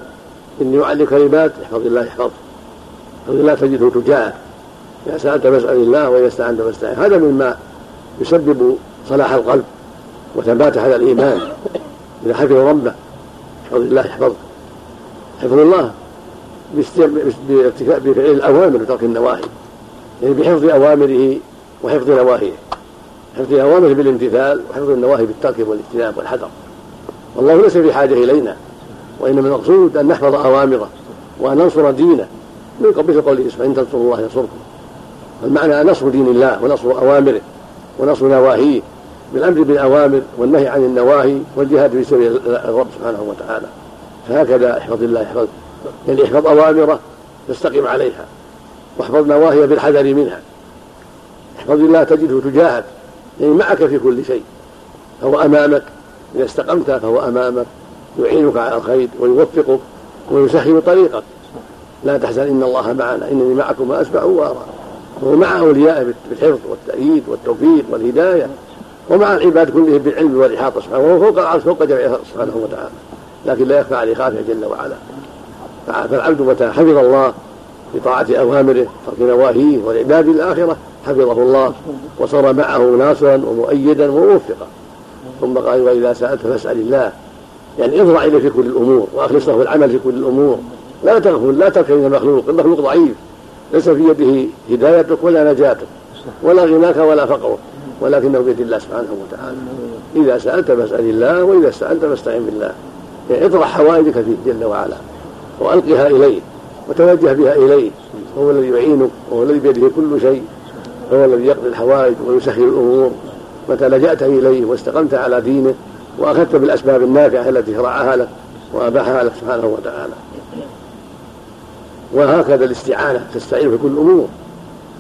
إني اعلمك كلمات احفظ الله يحفظك احفظ الله تجده تجاهك إذا سألت فاسأل الله وإذا استعنت فاستعن. هذا مما يسبب صلاح القلب وثبات على الإيمان. إذا حفظ ربه احفظ الله يحفظك حفظ الله بفعل الأوامر وترك النواهي. يعني بحفظ أوامره وحفظ نواهيه. حفظ الاوامر بالامتثال وحفظ النواهي بالترك والاجتناب والحذر. والله ليس بحاجة إلينا وإنما المقصود أن نحفظ أوامره وأن ننصر دينه. من قبل قوله ان تنصروا الله ينصركم. المعنى نصر دين الله ونصر أوامره ونصر نواهيه بالأمر بالأوامر والنهي عن النواهي والجهاد في سبيل الرب سبحانه وتعالى. فهكذا احفظ الله يحفظك يعني احفظ أوامره تستقيم عليها. واحفظ نواهي بالحذر منها. احفظ الله تجده تجاهك. يعني معك في كل شيء. فهو أمامك. إذا استقمت فهو أمامك. يعينك على الخير ويوفقك ويسهل طريقك. لا تحزن إن الله معنا. إنني معكم اسمع وأرى. وهو مع اوليائه بالحفظ والتأييد والتوفيق والهداية. ومع العباد كلهم بالعلم والإحاطة سبحانه وهو فوق العرش فوق جميع سبحانه وتعالى. لكن لا يخفى عليه خافه جل وعلا. فالعبد متى حفظ الله بطاعة أوامره ترك نواهيه والعباد الآخرة. حفظه الله وصار معه ناصرا ومؤيدا وموفقا. ثم قال وإذا سألت فاسأل الله. يعني اضرع إليه في كل الأمور وأخلص له العمل في كل الأمور. لا تغفل لا تركن المخلوق المخلوق ضعيف. ليس في يده هدايتك ولا نجاتك ولا غناك ولا فقرك ولكنه بيد الله سبحانه وتعالى. إذا سألت فاسأل الله وإذا استعنت فاستعن بالله. يعني اطرح حوائجك فيه جل وعلا وألقها إليه وتوجه بها إليه هو الذي يعينك وهو الذي بيده كل شيء. هو الذي يقضي الحوائج ويسهل الأمور. متى لجأت إليه واستقمت على دينه وأخذت بالأسباب النافعة التي شرعها لك وأباحها لك سبحانه وتعالى. وهكذا الاستعانة تستعين في كل الأمور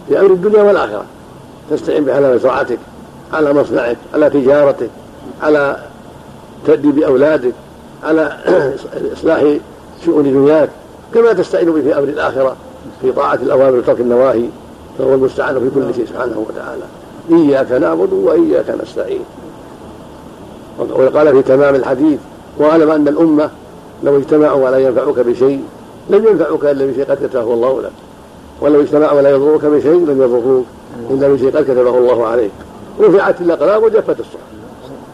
في أمر الدنيا والآخرة. تستعين بها على مزرعتك على مصنعك على تجارتك على تأديب أولادك على إصلاح شؤون دنياك كما تستعين به في أمر الآخرة في طاعة الأوامر وترك النواهي. فهو المستعان في كل شيء سبحانه وتعالى. إياك نعبد وإياك نستعين. وقال في تمام الحديث واعلم أن الأمة لو اجتمعوا ولا ينفعك بشيء لم ينفعك إلا بشيء قد كتبه الله لك. ولو اجتمعوا ولا يضروك بشيء لم يضروك إلا بشيء قد كتبه الله عليك. رفعت الأقلام وجفت الصحف.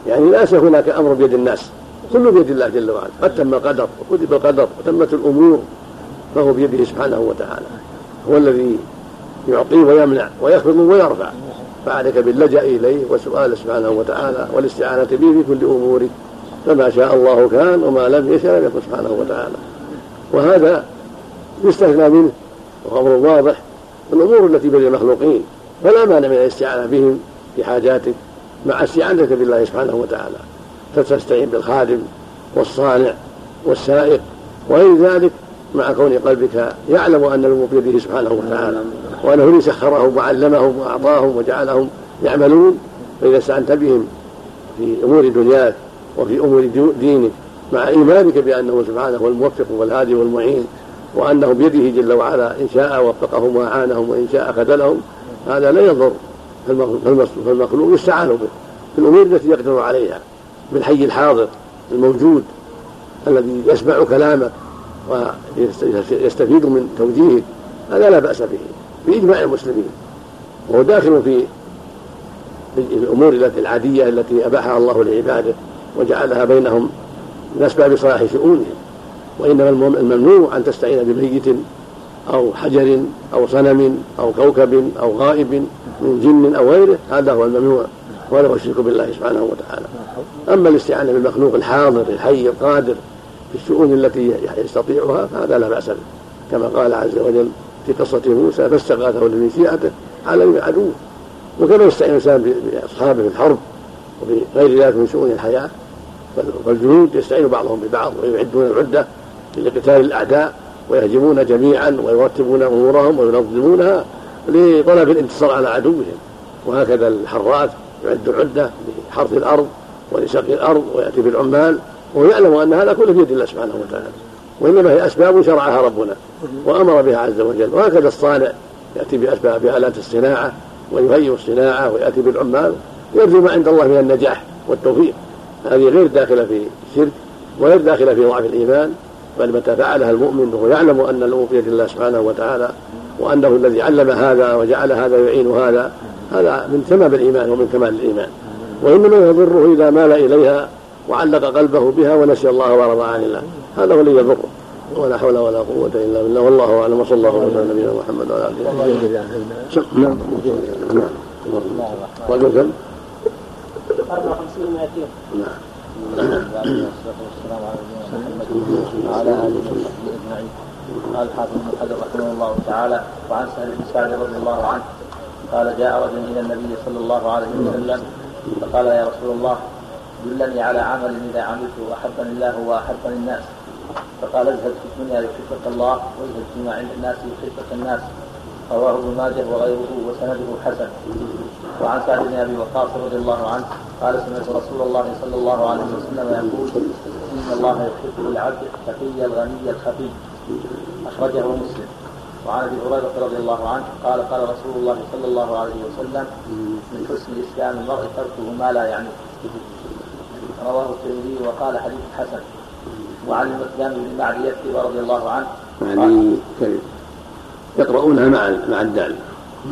يعني ليس هناك أمر بيد الناس. كله بيد الله جل وعلا. قد تم القدر وكتب القدر وتمت الأمور فهو بيده سبحانه وتعالى. هو الذي يعطي ويمنع ويخفض ويرفع. فعليك باللجأ إليه وسؤاله سبحانه وتعالى والاستعانة به في كل امورك فما شاء الله كان وما لم يشاء لم يكن سبحانه وتعالى. وهذا يستثنى منه وهو أمر واضح الأمور التي بين المخلوقين فلا مانع من الاستعانة بهم في حاجاتك مع استعانتك بالله سبحانه وتعالى. فتستعين بالخادم والصانع والسائق وغير ذلك مع كون قلبك يعلم أن الأمور بيده سبحانه وتعالى. وأنه الذي سخرهم وعلمهم وأعطاهم وجعلهم يعملون فإذا استعنت بهم في أمور دنياك وفي أمور دينك مع إيمانك بأنه سبحانه هو الموفق والهادي والمعين وأنه بيده جل وعلا إن شاء وفقهم وأعانهم وإن شاء خذلهم هذا لا يضر فالمخلوق يستعان به في الأمور التي يقدر عليها بالحي الحاضر الموجود الذي يسمع كلامك ويستفيد من توجيهه هذا لا بأس به. بإجماع المسلمين. وهو داخل في الأمور التي العادية التي أباحها الله لعباده وجعلها بينهم من أسباب صلاح شؤونهم. وإنما الممنوع أن تستعين بميت أو حجر أو صنم أو كوكب أو غائب من جن أو غيره. هذا هو الممنوع ولا الشرك بالله سبحانه وتعالى. أما الاستعانة بالمخلوق الحاضر الحي القادر في الشؤون التي يستطيعها فهذا لا بأس به كما قال عز وجل في قصة موسى فاستغاثه الذي شيعته على عدوه. وكما يستعين الإنسان بأصحابه في الحرب وفي غير ذلك من شؤون الحياة؟ فالجنود يستعين بعضهم ببعض ويعدون العدة لقتال الأعداء ويهجمون جميعا ويرتبون أمورهم وينظمونها لطلب الانتصار على عدوهم. وهكذا الحراث يعد العدة لحرث الأرض ولسقي الأرض ويأتي بالعمال. ويعلم أن هذا كله في يد الله سبحانه وتعالى. وإنما هي أسباب شرعها ربنا وأمر بها عز وجل. وهكذا الصانع يأتي بأسباب بآلات الصناعة ويهيئ الصناعة ويأتي بالعمال يرجو ما عند الله من النجاح والتوفيق. هذه غير داخلة في الشرك وغير داخلة في ضعف الإيمان بل متى فعلها المؤمن وهو يعلم أن الأمور بيد الله سبحانه وتعالى وأنه الذي علم هذا وجعل هذا يعين هذا هذا من تمام الإيمان ومن كمال الإيمان. وإنما يضره إذا مال إليها وعلق قلبه بها ونسي الله ورضى عن الله. هذا هو الذي يضره ولا حول ولا قوة إلا بالله. والله أعلم. وصلى الله وسلم على نبينا محمد وعلى آله نعم نعم رجل كم؟ 54 نعم والسلام على محمد وعلى اله وصحبه أجمعين. قال الحافظ بن حجر رحمه الله تعالى وعن سهل بن سعد رضي الله عنه قال جاء رجل إلى النبي صلى الله عليه وسلم فقال يا رسول الله دلني على عمل اذا عملته احبني الله واحبني الناس فقال اذهب في الدنيا يحبك الله واذهب فيما عند الناس يحبك الناس. رواه ابن ماجه وغيره وسنده حسن. وعن سعد بن أبي وقاص رضي الله عنه قال سمعت رسول الله صلى الله عليه وسلم يقول إن الله يحب العبد التقي الغني الخفي أخرجه مسلم. وعن أبي هريرة رضي الله عنه قال قال رسول الله صلى الله عليه وسلم من حسن إسلام المرء تركه ما لا يعنيه رواه الترمذي وقال حديث حسن. وعن المقدام بن معدي يكتب رضي الله عنه. يعني يقرؤونها مع مع الدال.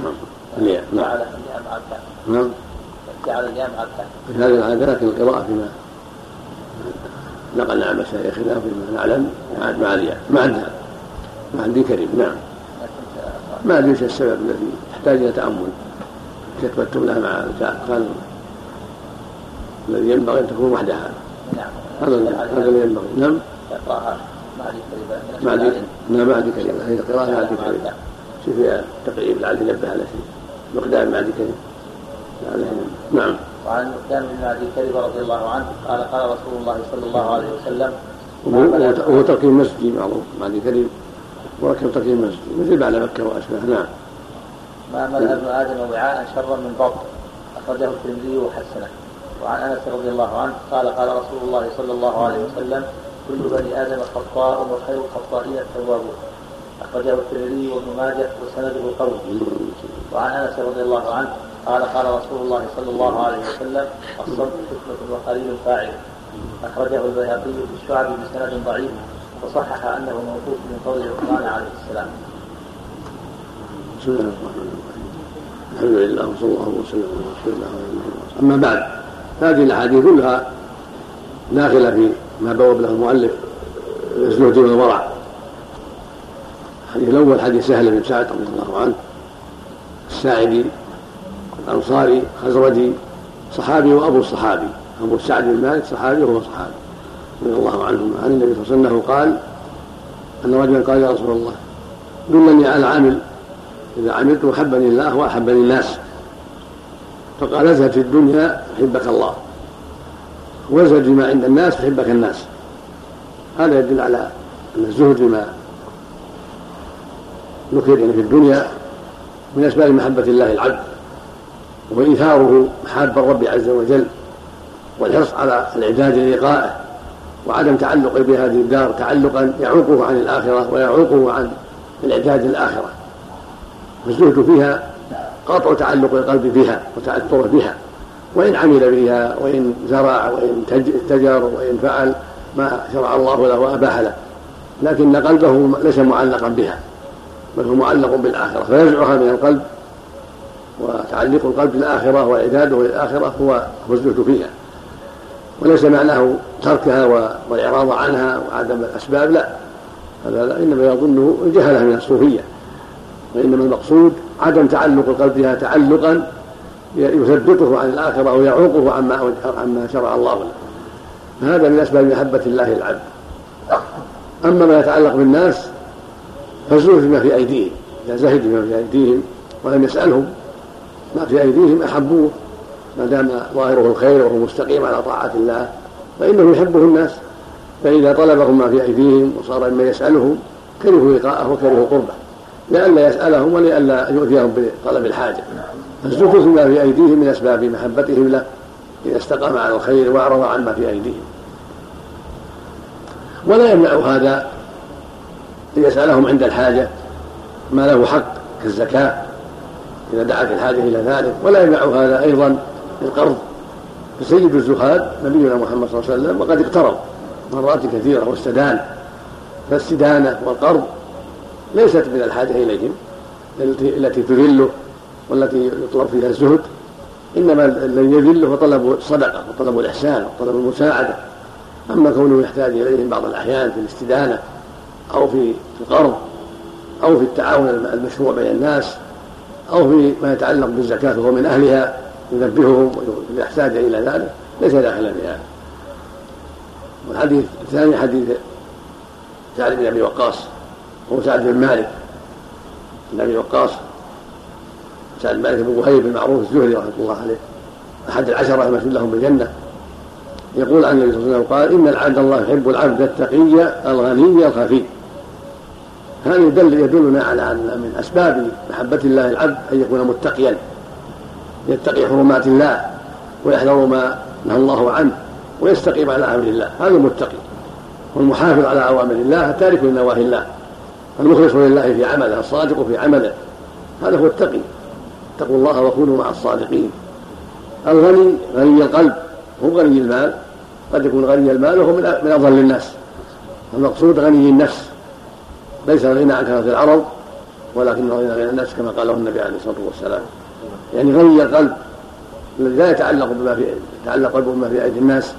نعم الياء نعم. جعل الياء مع الدال نعم. جعل الدال هذا لكن القراءة فيما نقلنا عن مشايخنا فيما نعلم مع الياء. مع الدال. مع الذكر نعم. ما أدري إيش السبب الذي يحتاج إلى تأمل. كتبتم لها مع قال الذي ينبغي أن تكون وحدها. نعم. هذا هذا الذي ينبغي نعم. يقراها مع ذكر نعم مع ذكر هي القراءة مع ذكر شوف فيها تقريب لعل ينبه على شيء. مقدام مع ذكر نعم. وعن المقدام بن معدي كرب رضي الله عنه قال قال رسول الله صلى الله عليه وسلم وهو تركيب مسجد معروف معدي كريم وركب تركيب مسجد مثل بعد مكة وأشباه نعم. ما ملأ ابن آدم وعاء شرا من بطن. أخرجه الترمذي وحسنه. وعن انس رضي الله عنه قال قال رسول الله صلى الله عليه وسلم كل بني آدم خطاء وخير الخطائين التوابون أخرجه الترمذي وابن ماجه وسنده قوي وعن انس رضي الله عنه قال قال رسول الله صلى الله عليه وسلم الصمت حكمة وقليل فاعل أخرجه البيهقي في الشعب بسند ضعيف وصحح أنه موقوف من قول عثمان عليه السلام. بسم الله الرحمن الرحيم. الحمد لله وصلى الله وسلم على رسول الله أما بعد هذه الأحاديث كلها داخلة في ما بوب له المؤلف الزهد والورع الحديث الأول حديث سهل بن سعد رضي الله عنه الساعدي الأنصاري خزرجي صحابي وأبو الصحابي. أبو سعد بن مالك صحابي وهو صحابي رضي الله عنهما. عن النبي صلى الله عليه وسلم قال أن رجلا قال يا رسول الله دلني على عمل إذا عملت أحبني الله وأحبني الناس. فقال ازهد في الدنيا يحبك الله وازهد فيما عند الناس يحبك الناس هذا يدل على أن الزهد فيما ذكر في الدنيا من أسباب محبة الله العبد وإيثاره محاب الرب عز وجل والحرص على الإعداد للقائه وعدم تعلق بهذه الدار تعلقا يعوقه عن الآخرة ويعوقه عن الإعداد للآخرة فالزهد فيها قطع تعلق القلب بها وتأثره بها. وإن عمل بها وإن زرع وإن تجر وإن فعل ما شرع الله له وأباح له. لكن قلبه ليس معلقا بها بل هو معلق بالآخرة. فينزعها من القلب وتعليق القلب بالآخرة وإعداده للآخرة هو هو الزهد فيها. وليس معناه تركها والإعراض عنها وعدم الأسباب لا. هذا إنما يظنه الجهلة من الصوفية وإنما المقصود عدم تعلق القلب بها تعلقا يثبته عن الآخرة أو يعوقه عما عما شرع الله له. فهذا من أسباب محبة الله العبد. أما ما يتعلق بالناس فالزهد فيما في أيديهم. إذا زهد فيما في أيديهم ولم يسألهم ما في أيديهم أحبوه. ما دام ظاهره الخير وهو مستقيم على طاعة الله فإنه يحبه الناس. فإذا طلبهم ما في أيديهم وصار مما يسألهم كرهوا لقاءه وكرهوا قربه. لئلا يسألهم ولئلا يؤذيهم بطلب الحاجة. فالزهد فيما في أيديهم من أسباب محبتهم له إذا استقام على الخير وأعرض عما في أيديهم. ولا يمنع هذا أن يسألهم عند الحاجة ما له حق كالزكاة إذا دعت الحاجة إلى ذلك. ولا يمنع هذا أيضا القرض فسيد الزهاد نبينا محمد صلى الله عليه وسلم وقد اقترض مرات كثيرة واستدان فالاستدانة والقرض ليست من الحاجة إليهم التي تذله والتي يطلب فيها الزهد. إنما الذي يذله طلب الصدقة وطلب الإحسان وطلب المساعدة. أما كونه يحتاج إليهم بعض الأحيان في الاستدانة أو في القرض أو في التعاون المشروع بين الناس أو في ما يتعلق بالزكاة وهو من أهلها ينبههم إذا احتاج إلى ذلك ليس داخلا في هذا. والحديث الثاني حديث سعد بن أبي وقاص. هو سعد بن مالك بن أبي وقاص سعد بن مالك بن وهيب المعروف الزهري رحمة الله عليه أحد العشرة المشهود لهم بالجنة. يقول عن النبي صلى الله عليه وسلم قال إن العبد الله يحب العبد التقي الغني الخفي. هذا يدل يدلنا على أن من أسباب محبة الله العبد أن يكون متقيا يتقي حرمات الله ويحذر ما نهى الله عنه ويستقيم على أمر الله. هذا المتقي والمحافظ على أوامر الله التارك لنواهي الله. المخلص لله في عمله الصادق في عمله. هذا هو التقي. اتقوا الله وكونوا مع الصادقين. الغني غني القلب هو غني المال. قد يكون غني المال وهو من أفضل الناس. المقصود غني النفس. ليس الغنى عن كثرة العرض ولكن غنى غنى النفس كما قاله النبي عليه الصلاة والسلام. يعني غني القلب. الذي لا يتعلق بما في يتعلق قلبه بما في أيدي الناس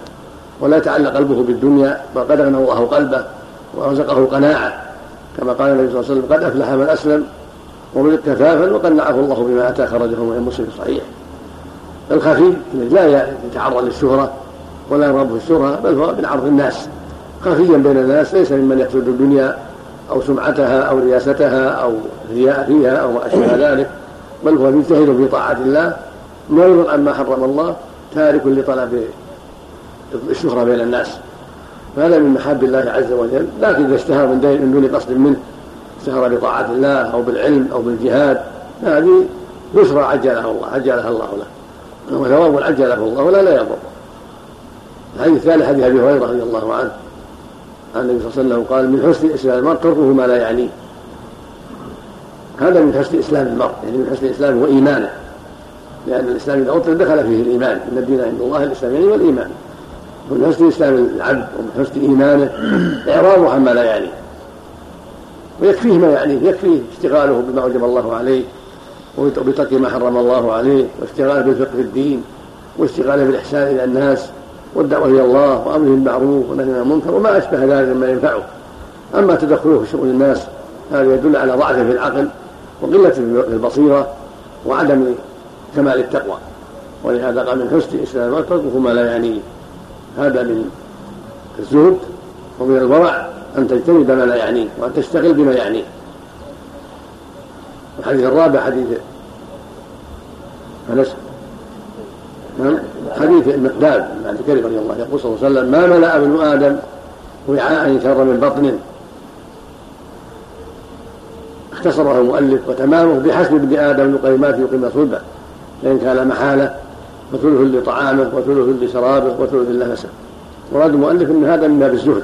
ولا يتعلق قلبه بالدنيا. بل قد الله قلبه ورزقه القناعة كما قال النبي صلى الله عليه وسلم قد أفلح من أسلم ورزق كفافا وقنعه الله بما أتى خرجه من مسلم. صحيح. الخفي الذي لا يتعرض للشهرة ولا يرغب في الشهرة بل هو من عرض الناس. خفيا بين الناس ليس ممن يقصد الدنيا أو سمعتها أو رياستها أو رياء فيها أو ما أشبه ذلك بل هو مجتهد في طاعة الله معرض عما حرم الله تارك لطلب الشهرة بين الناس. فهذا من محاب الله عز وجل. لكن إذا اشتهر من دون قصد منه اشتهر بطاعة الله أو بالعلم أو بالجهاد هذه بشرى عجلها الله عجلها الله له. وثواب عجله الله ولا لا يضر. الحديث الثالث حديث أبي هريرة رضي الله عنه عن النبي صلى الله عليه وسلم قال من حسن اسلام المرء تركه ما لا يعنيه هذا من حسن اسلام المرء يعني من حسن اسلامه وإيمانه. لأن الإسلام إذا أطلق دخل فيه الإيمان. إن الدين عند الله الإسلام يعني والإيمان. ومن حسن اسلام العبد ومن حسن إيمانه اعراضه عما لا يعنيه. ويكفيه ما يعنيه يكفيه اشتغاله بما أوجب الله عليه وبترك ما حرم الله عليه واشتغاله بالفقه في الدين واشتغاله بالإحسان إلى الناس والدعوة إلى الله وأمره بالمعروف والنهي عن المنكر وما أشبه ذلك مما ينفعه. أما تدخله في شؤون الناس هذا يدل على ضعف في العقل وقلة في البصيرة وعدم كمال التقوى. ولهذا قال من حسن اسلام تركه ما لا يعنيه. هذا من الزهد ومن الورع أن تجتنب ما لا يعنيه وأن تشتغل بما يعنيه الحديث الرابع حديث أنس. نعم. حديث المقداد عن كريم رضي الله يقول صلى الله عليه وسلم ما ملأ ابن آدم وعاء شر من بطن؟ اختصره المؤلف وتمامه بحسب ابن آدم لقيمات يقيم صلبة. فان كان محاله وثلث لطعامه وثلث لشرابه وثلث لنفسه مراد المؤلف إن هذا من باب الزهد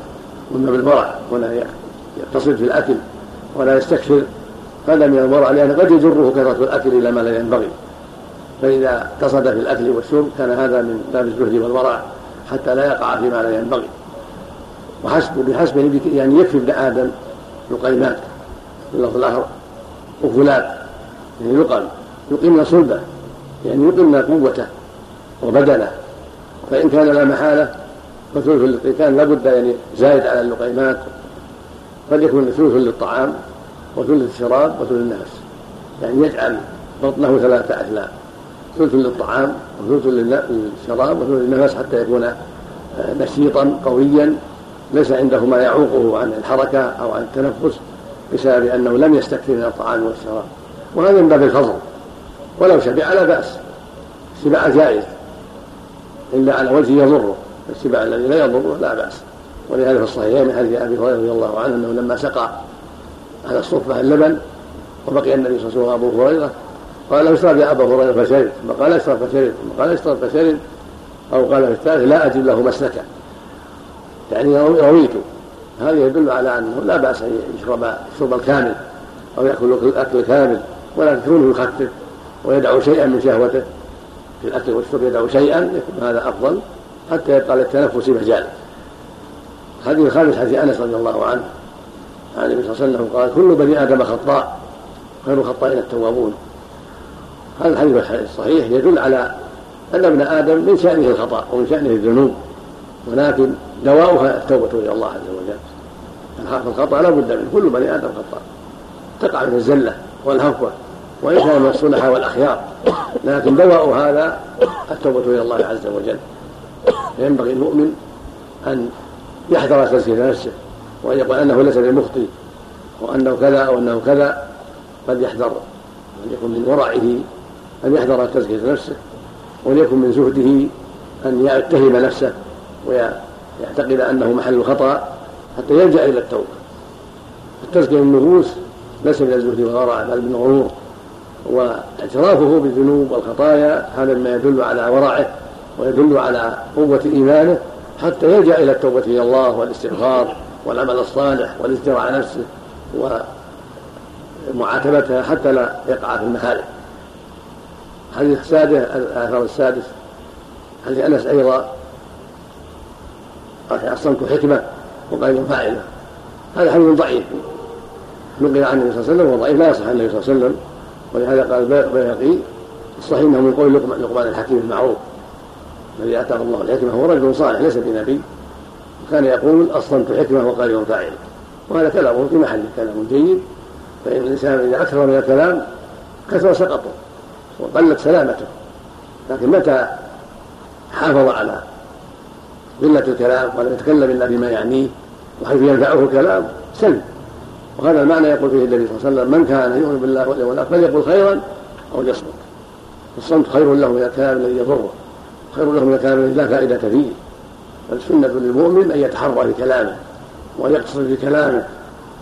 ومن باب الورع ولا يقتصد في الأكل ولا يستكثر. هذا من الورع لأنه قد يجره كثرة الأكل إلى ما لا ينبغي. فإذا قصد في الأكل والشرب كان هذا من باب الزهد والورع حتى لا يقع فيما لا ينبغي. وحسب بحسب يعني يكفي ابن آدم لقيمات في اللفظ الآخر أكلات يعني يقم يقمن صلبة يعني يقمن قوته. وبدنه فإن كان لا محالة فثلث كان لابد يعني زايد على اللقيمات. قد يكون ثلث للطعام وثلث الشراب وثلث النفس يعني يجعل بطنه ثلاثة أثلاث ثلث للطعام وثلث للشراب وثلث للنفس حتى يكون آه، نشيطا قويا. ليس عنده ما يعوقه عن الحركة أو عن التنفس بسبب أنه لم يستكثر من الطعام والشراب. وهذا من باب الفضل. ولو شبع لا بأس. الشبع جائز. إلا على وجه يضره الشبع الذي لا يضره لا بأس. ولهذا في الصحيحين من حديث أبي هريرة رضي الله عنه أنه لما سقى على الصفة اللبن وبقي النبي صلى الله عليه وسلم أبو هريرة قال اشرب يا أبا هريرة فشرب ثم قال اشرب فشرب ثم قال اشرب فشرب أو قال في الثالث لا أجد له مسلكا يعني رويت. هذا يدل على أنه لا بأس أن يشرب الشرب الكامل أو يأكل الأكل الكامل ولكن كونه يخفف ويدعو شيئا من شهوته. في الأكل والشرب يدعو شيئا يكون هذا أفضل حتى يبقى للتنفس مجال الحديث الخامس حديث أنس رضي الله عنه. عن النبي صلى الله عليه وسلم قال كل بني آدم خطاء خير الخطائين التوابون. هذا الحديث الصحيح يدل على أن ابن آدم من شأنه الخطأ ومن شأنه الذنوب ولكن دواؤها التوبة إلى الله عز وجل. الخطأ لا بد منه كل بني آدم خطأ تقع من الزلة والهفوة. كان من الصلحاء والأخيار. لكن دواء هذا التوبة إلى الله عز وجل. فينبغي المؤمن أن يحذر تزكية نفسه وأن يقول أنه ليس بمخطئ وأنه كذا أو أنه كذا قد يحذر. أن يكون من ورعه أن يحذر تزكية نفسه وليكن من زهده أن يتهم نفسه ويعتقد أنه محل خطأ حتى يلجأ إلى التوبة. التزكية النفوس ليس من الزهد والورع بل من الغرور. وإعترافه بالذنوب والخطايا هذا مما يدل على ورعه ويدل على قوة إيمانه حتى يلجأ إلى التوبة إلى الله والاستغفار والعمل الصالح والازدراء على نفسه ومعاتبتها حتى لا يقع في المحارم الحديث السادس الآثار السادس. حديث أنس أيضا. قال الصمت حكمة وقال فاعلة. هذا حديث ضعيف. نقل عن النبي صلى الله عليه وسلم وضعيف لا يصح عن النبي صلى الله عليه وسلم. ولهذا قال البيهقي الصحيح إنه من قول لقمان الحكيم المعروف الذي آتاه الله الحكمة هو رجل صالح ليس بنبي وكان يقول اصلمت حكمة وقال فاعل. وهذا كلامه في محله كلام جيد فإن الإنسان إذا أكثر من الكلام كثر سقطه وقلت سلامته. لكن متى حافظ على قلة الكلام ولم يتكلم إلا بما يعنيه وحيث ينفعه الكلام سلم. وهذا المعنى يقول فيه النبي صلى الله عليه وسلم من كان يؤمن بالله واليوم الآخر فليقل خيرا أو ليصمت. الصمت خير له من الكلام الذي يضره خير له من الكلام الذي لا فائدة فيه فالسنة للمؤمن أن يتحرى في كلامه وأن يقتصر في كلامه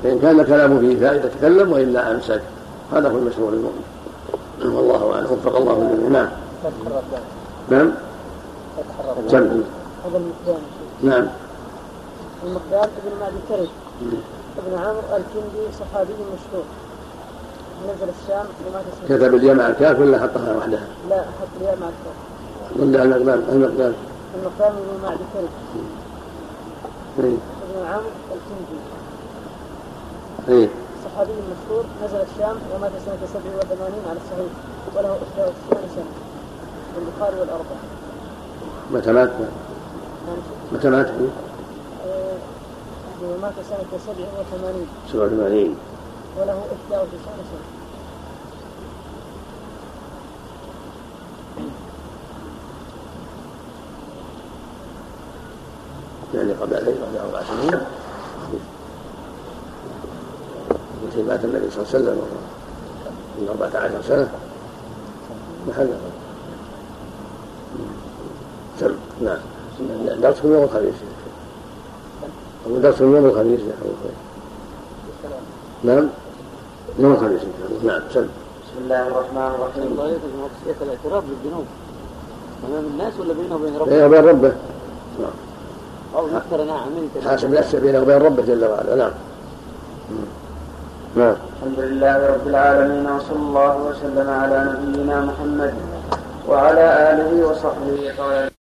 فإن كان كلامه فيه فائدة تكلم وإلا أمسك. هذا هو المشروع للمؤمن. والله أعلم. وفق الله الجميع. نعم. نعم. نعم. المقدار ابن معدي ابن عمرو الكندي صحابي مشهور. نزل الشام ومات كتب الياء مع الكاف ولا حطها وحدها؟ لا حط الياء مع الكاف ولا المقدام المقدام المقدام ابن معدي كرب إيه. ابن عمرو الكندي. إيه. صحابي مشهور. نزل الشام ومات سنة 87 على الصحيح. وله 91 سنة. البخاري والأربعة. متى مات؟ متى مات؟ مات سنة 87 87 وله 91 سنة يعني قبل قبل أربع سنين التي مات النبي صلى الله عليه وسلم من أربعة عشر سنة. محل. نعم. درسكم يوم الخميس أقول درسكم يوم الخميس يا أبو نعم؟ يوم الخميس إن شاء الله نعم سم بسم الله الرحمن الرحيم. الله يقصد الاعتراف بالذنوب أمام الناس ولا بينه وبين ربه؟ بينه وبين ربه. نعم. أو يذكر أنا عملت حاسب نفسه بينه وبين ربه جل وعلا. نعم. نعم. الحمد لله رب العالمين وصلى الله وسلم على نبينا محمد وعلى آله وصحبه قال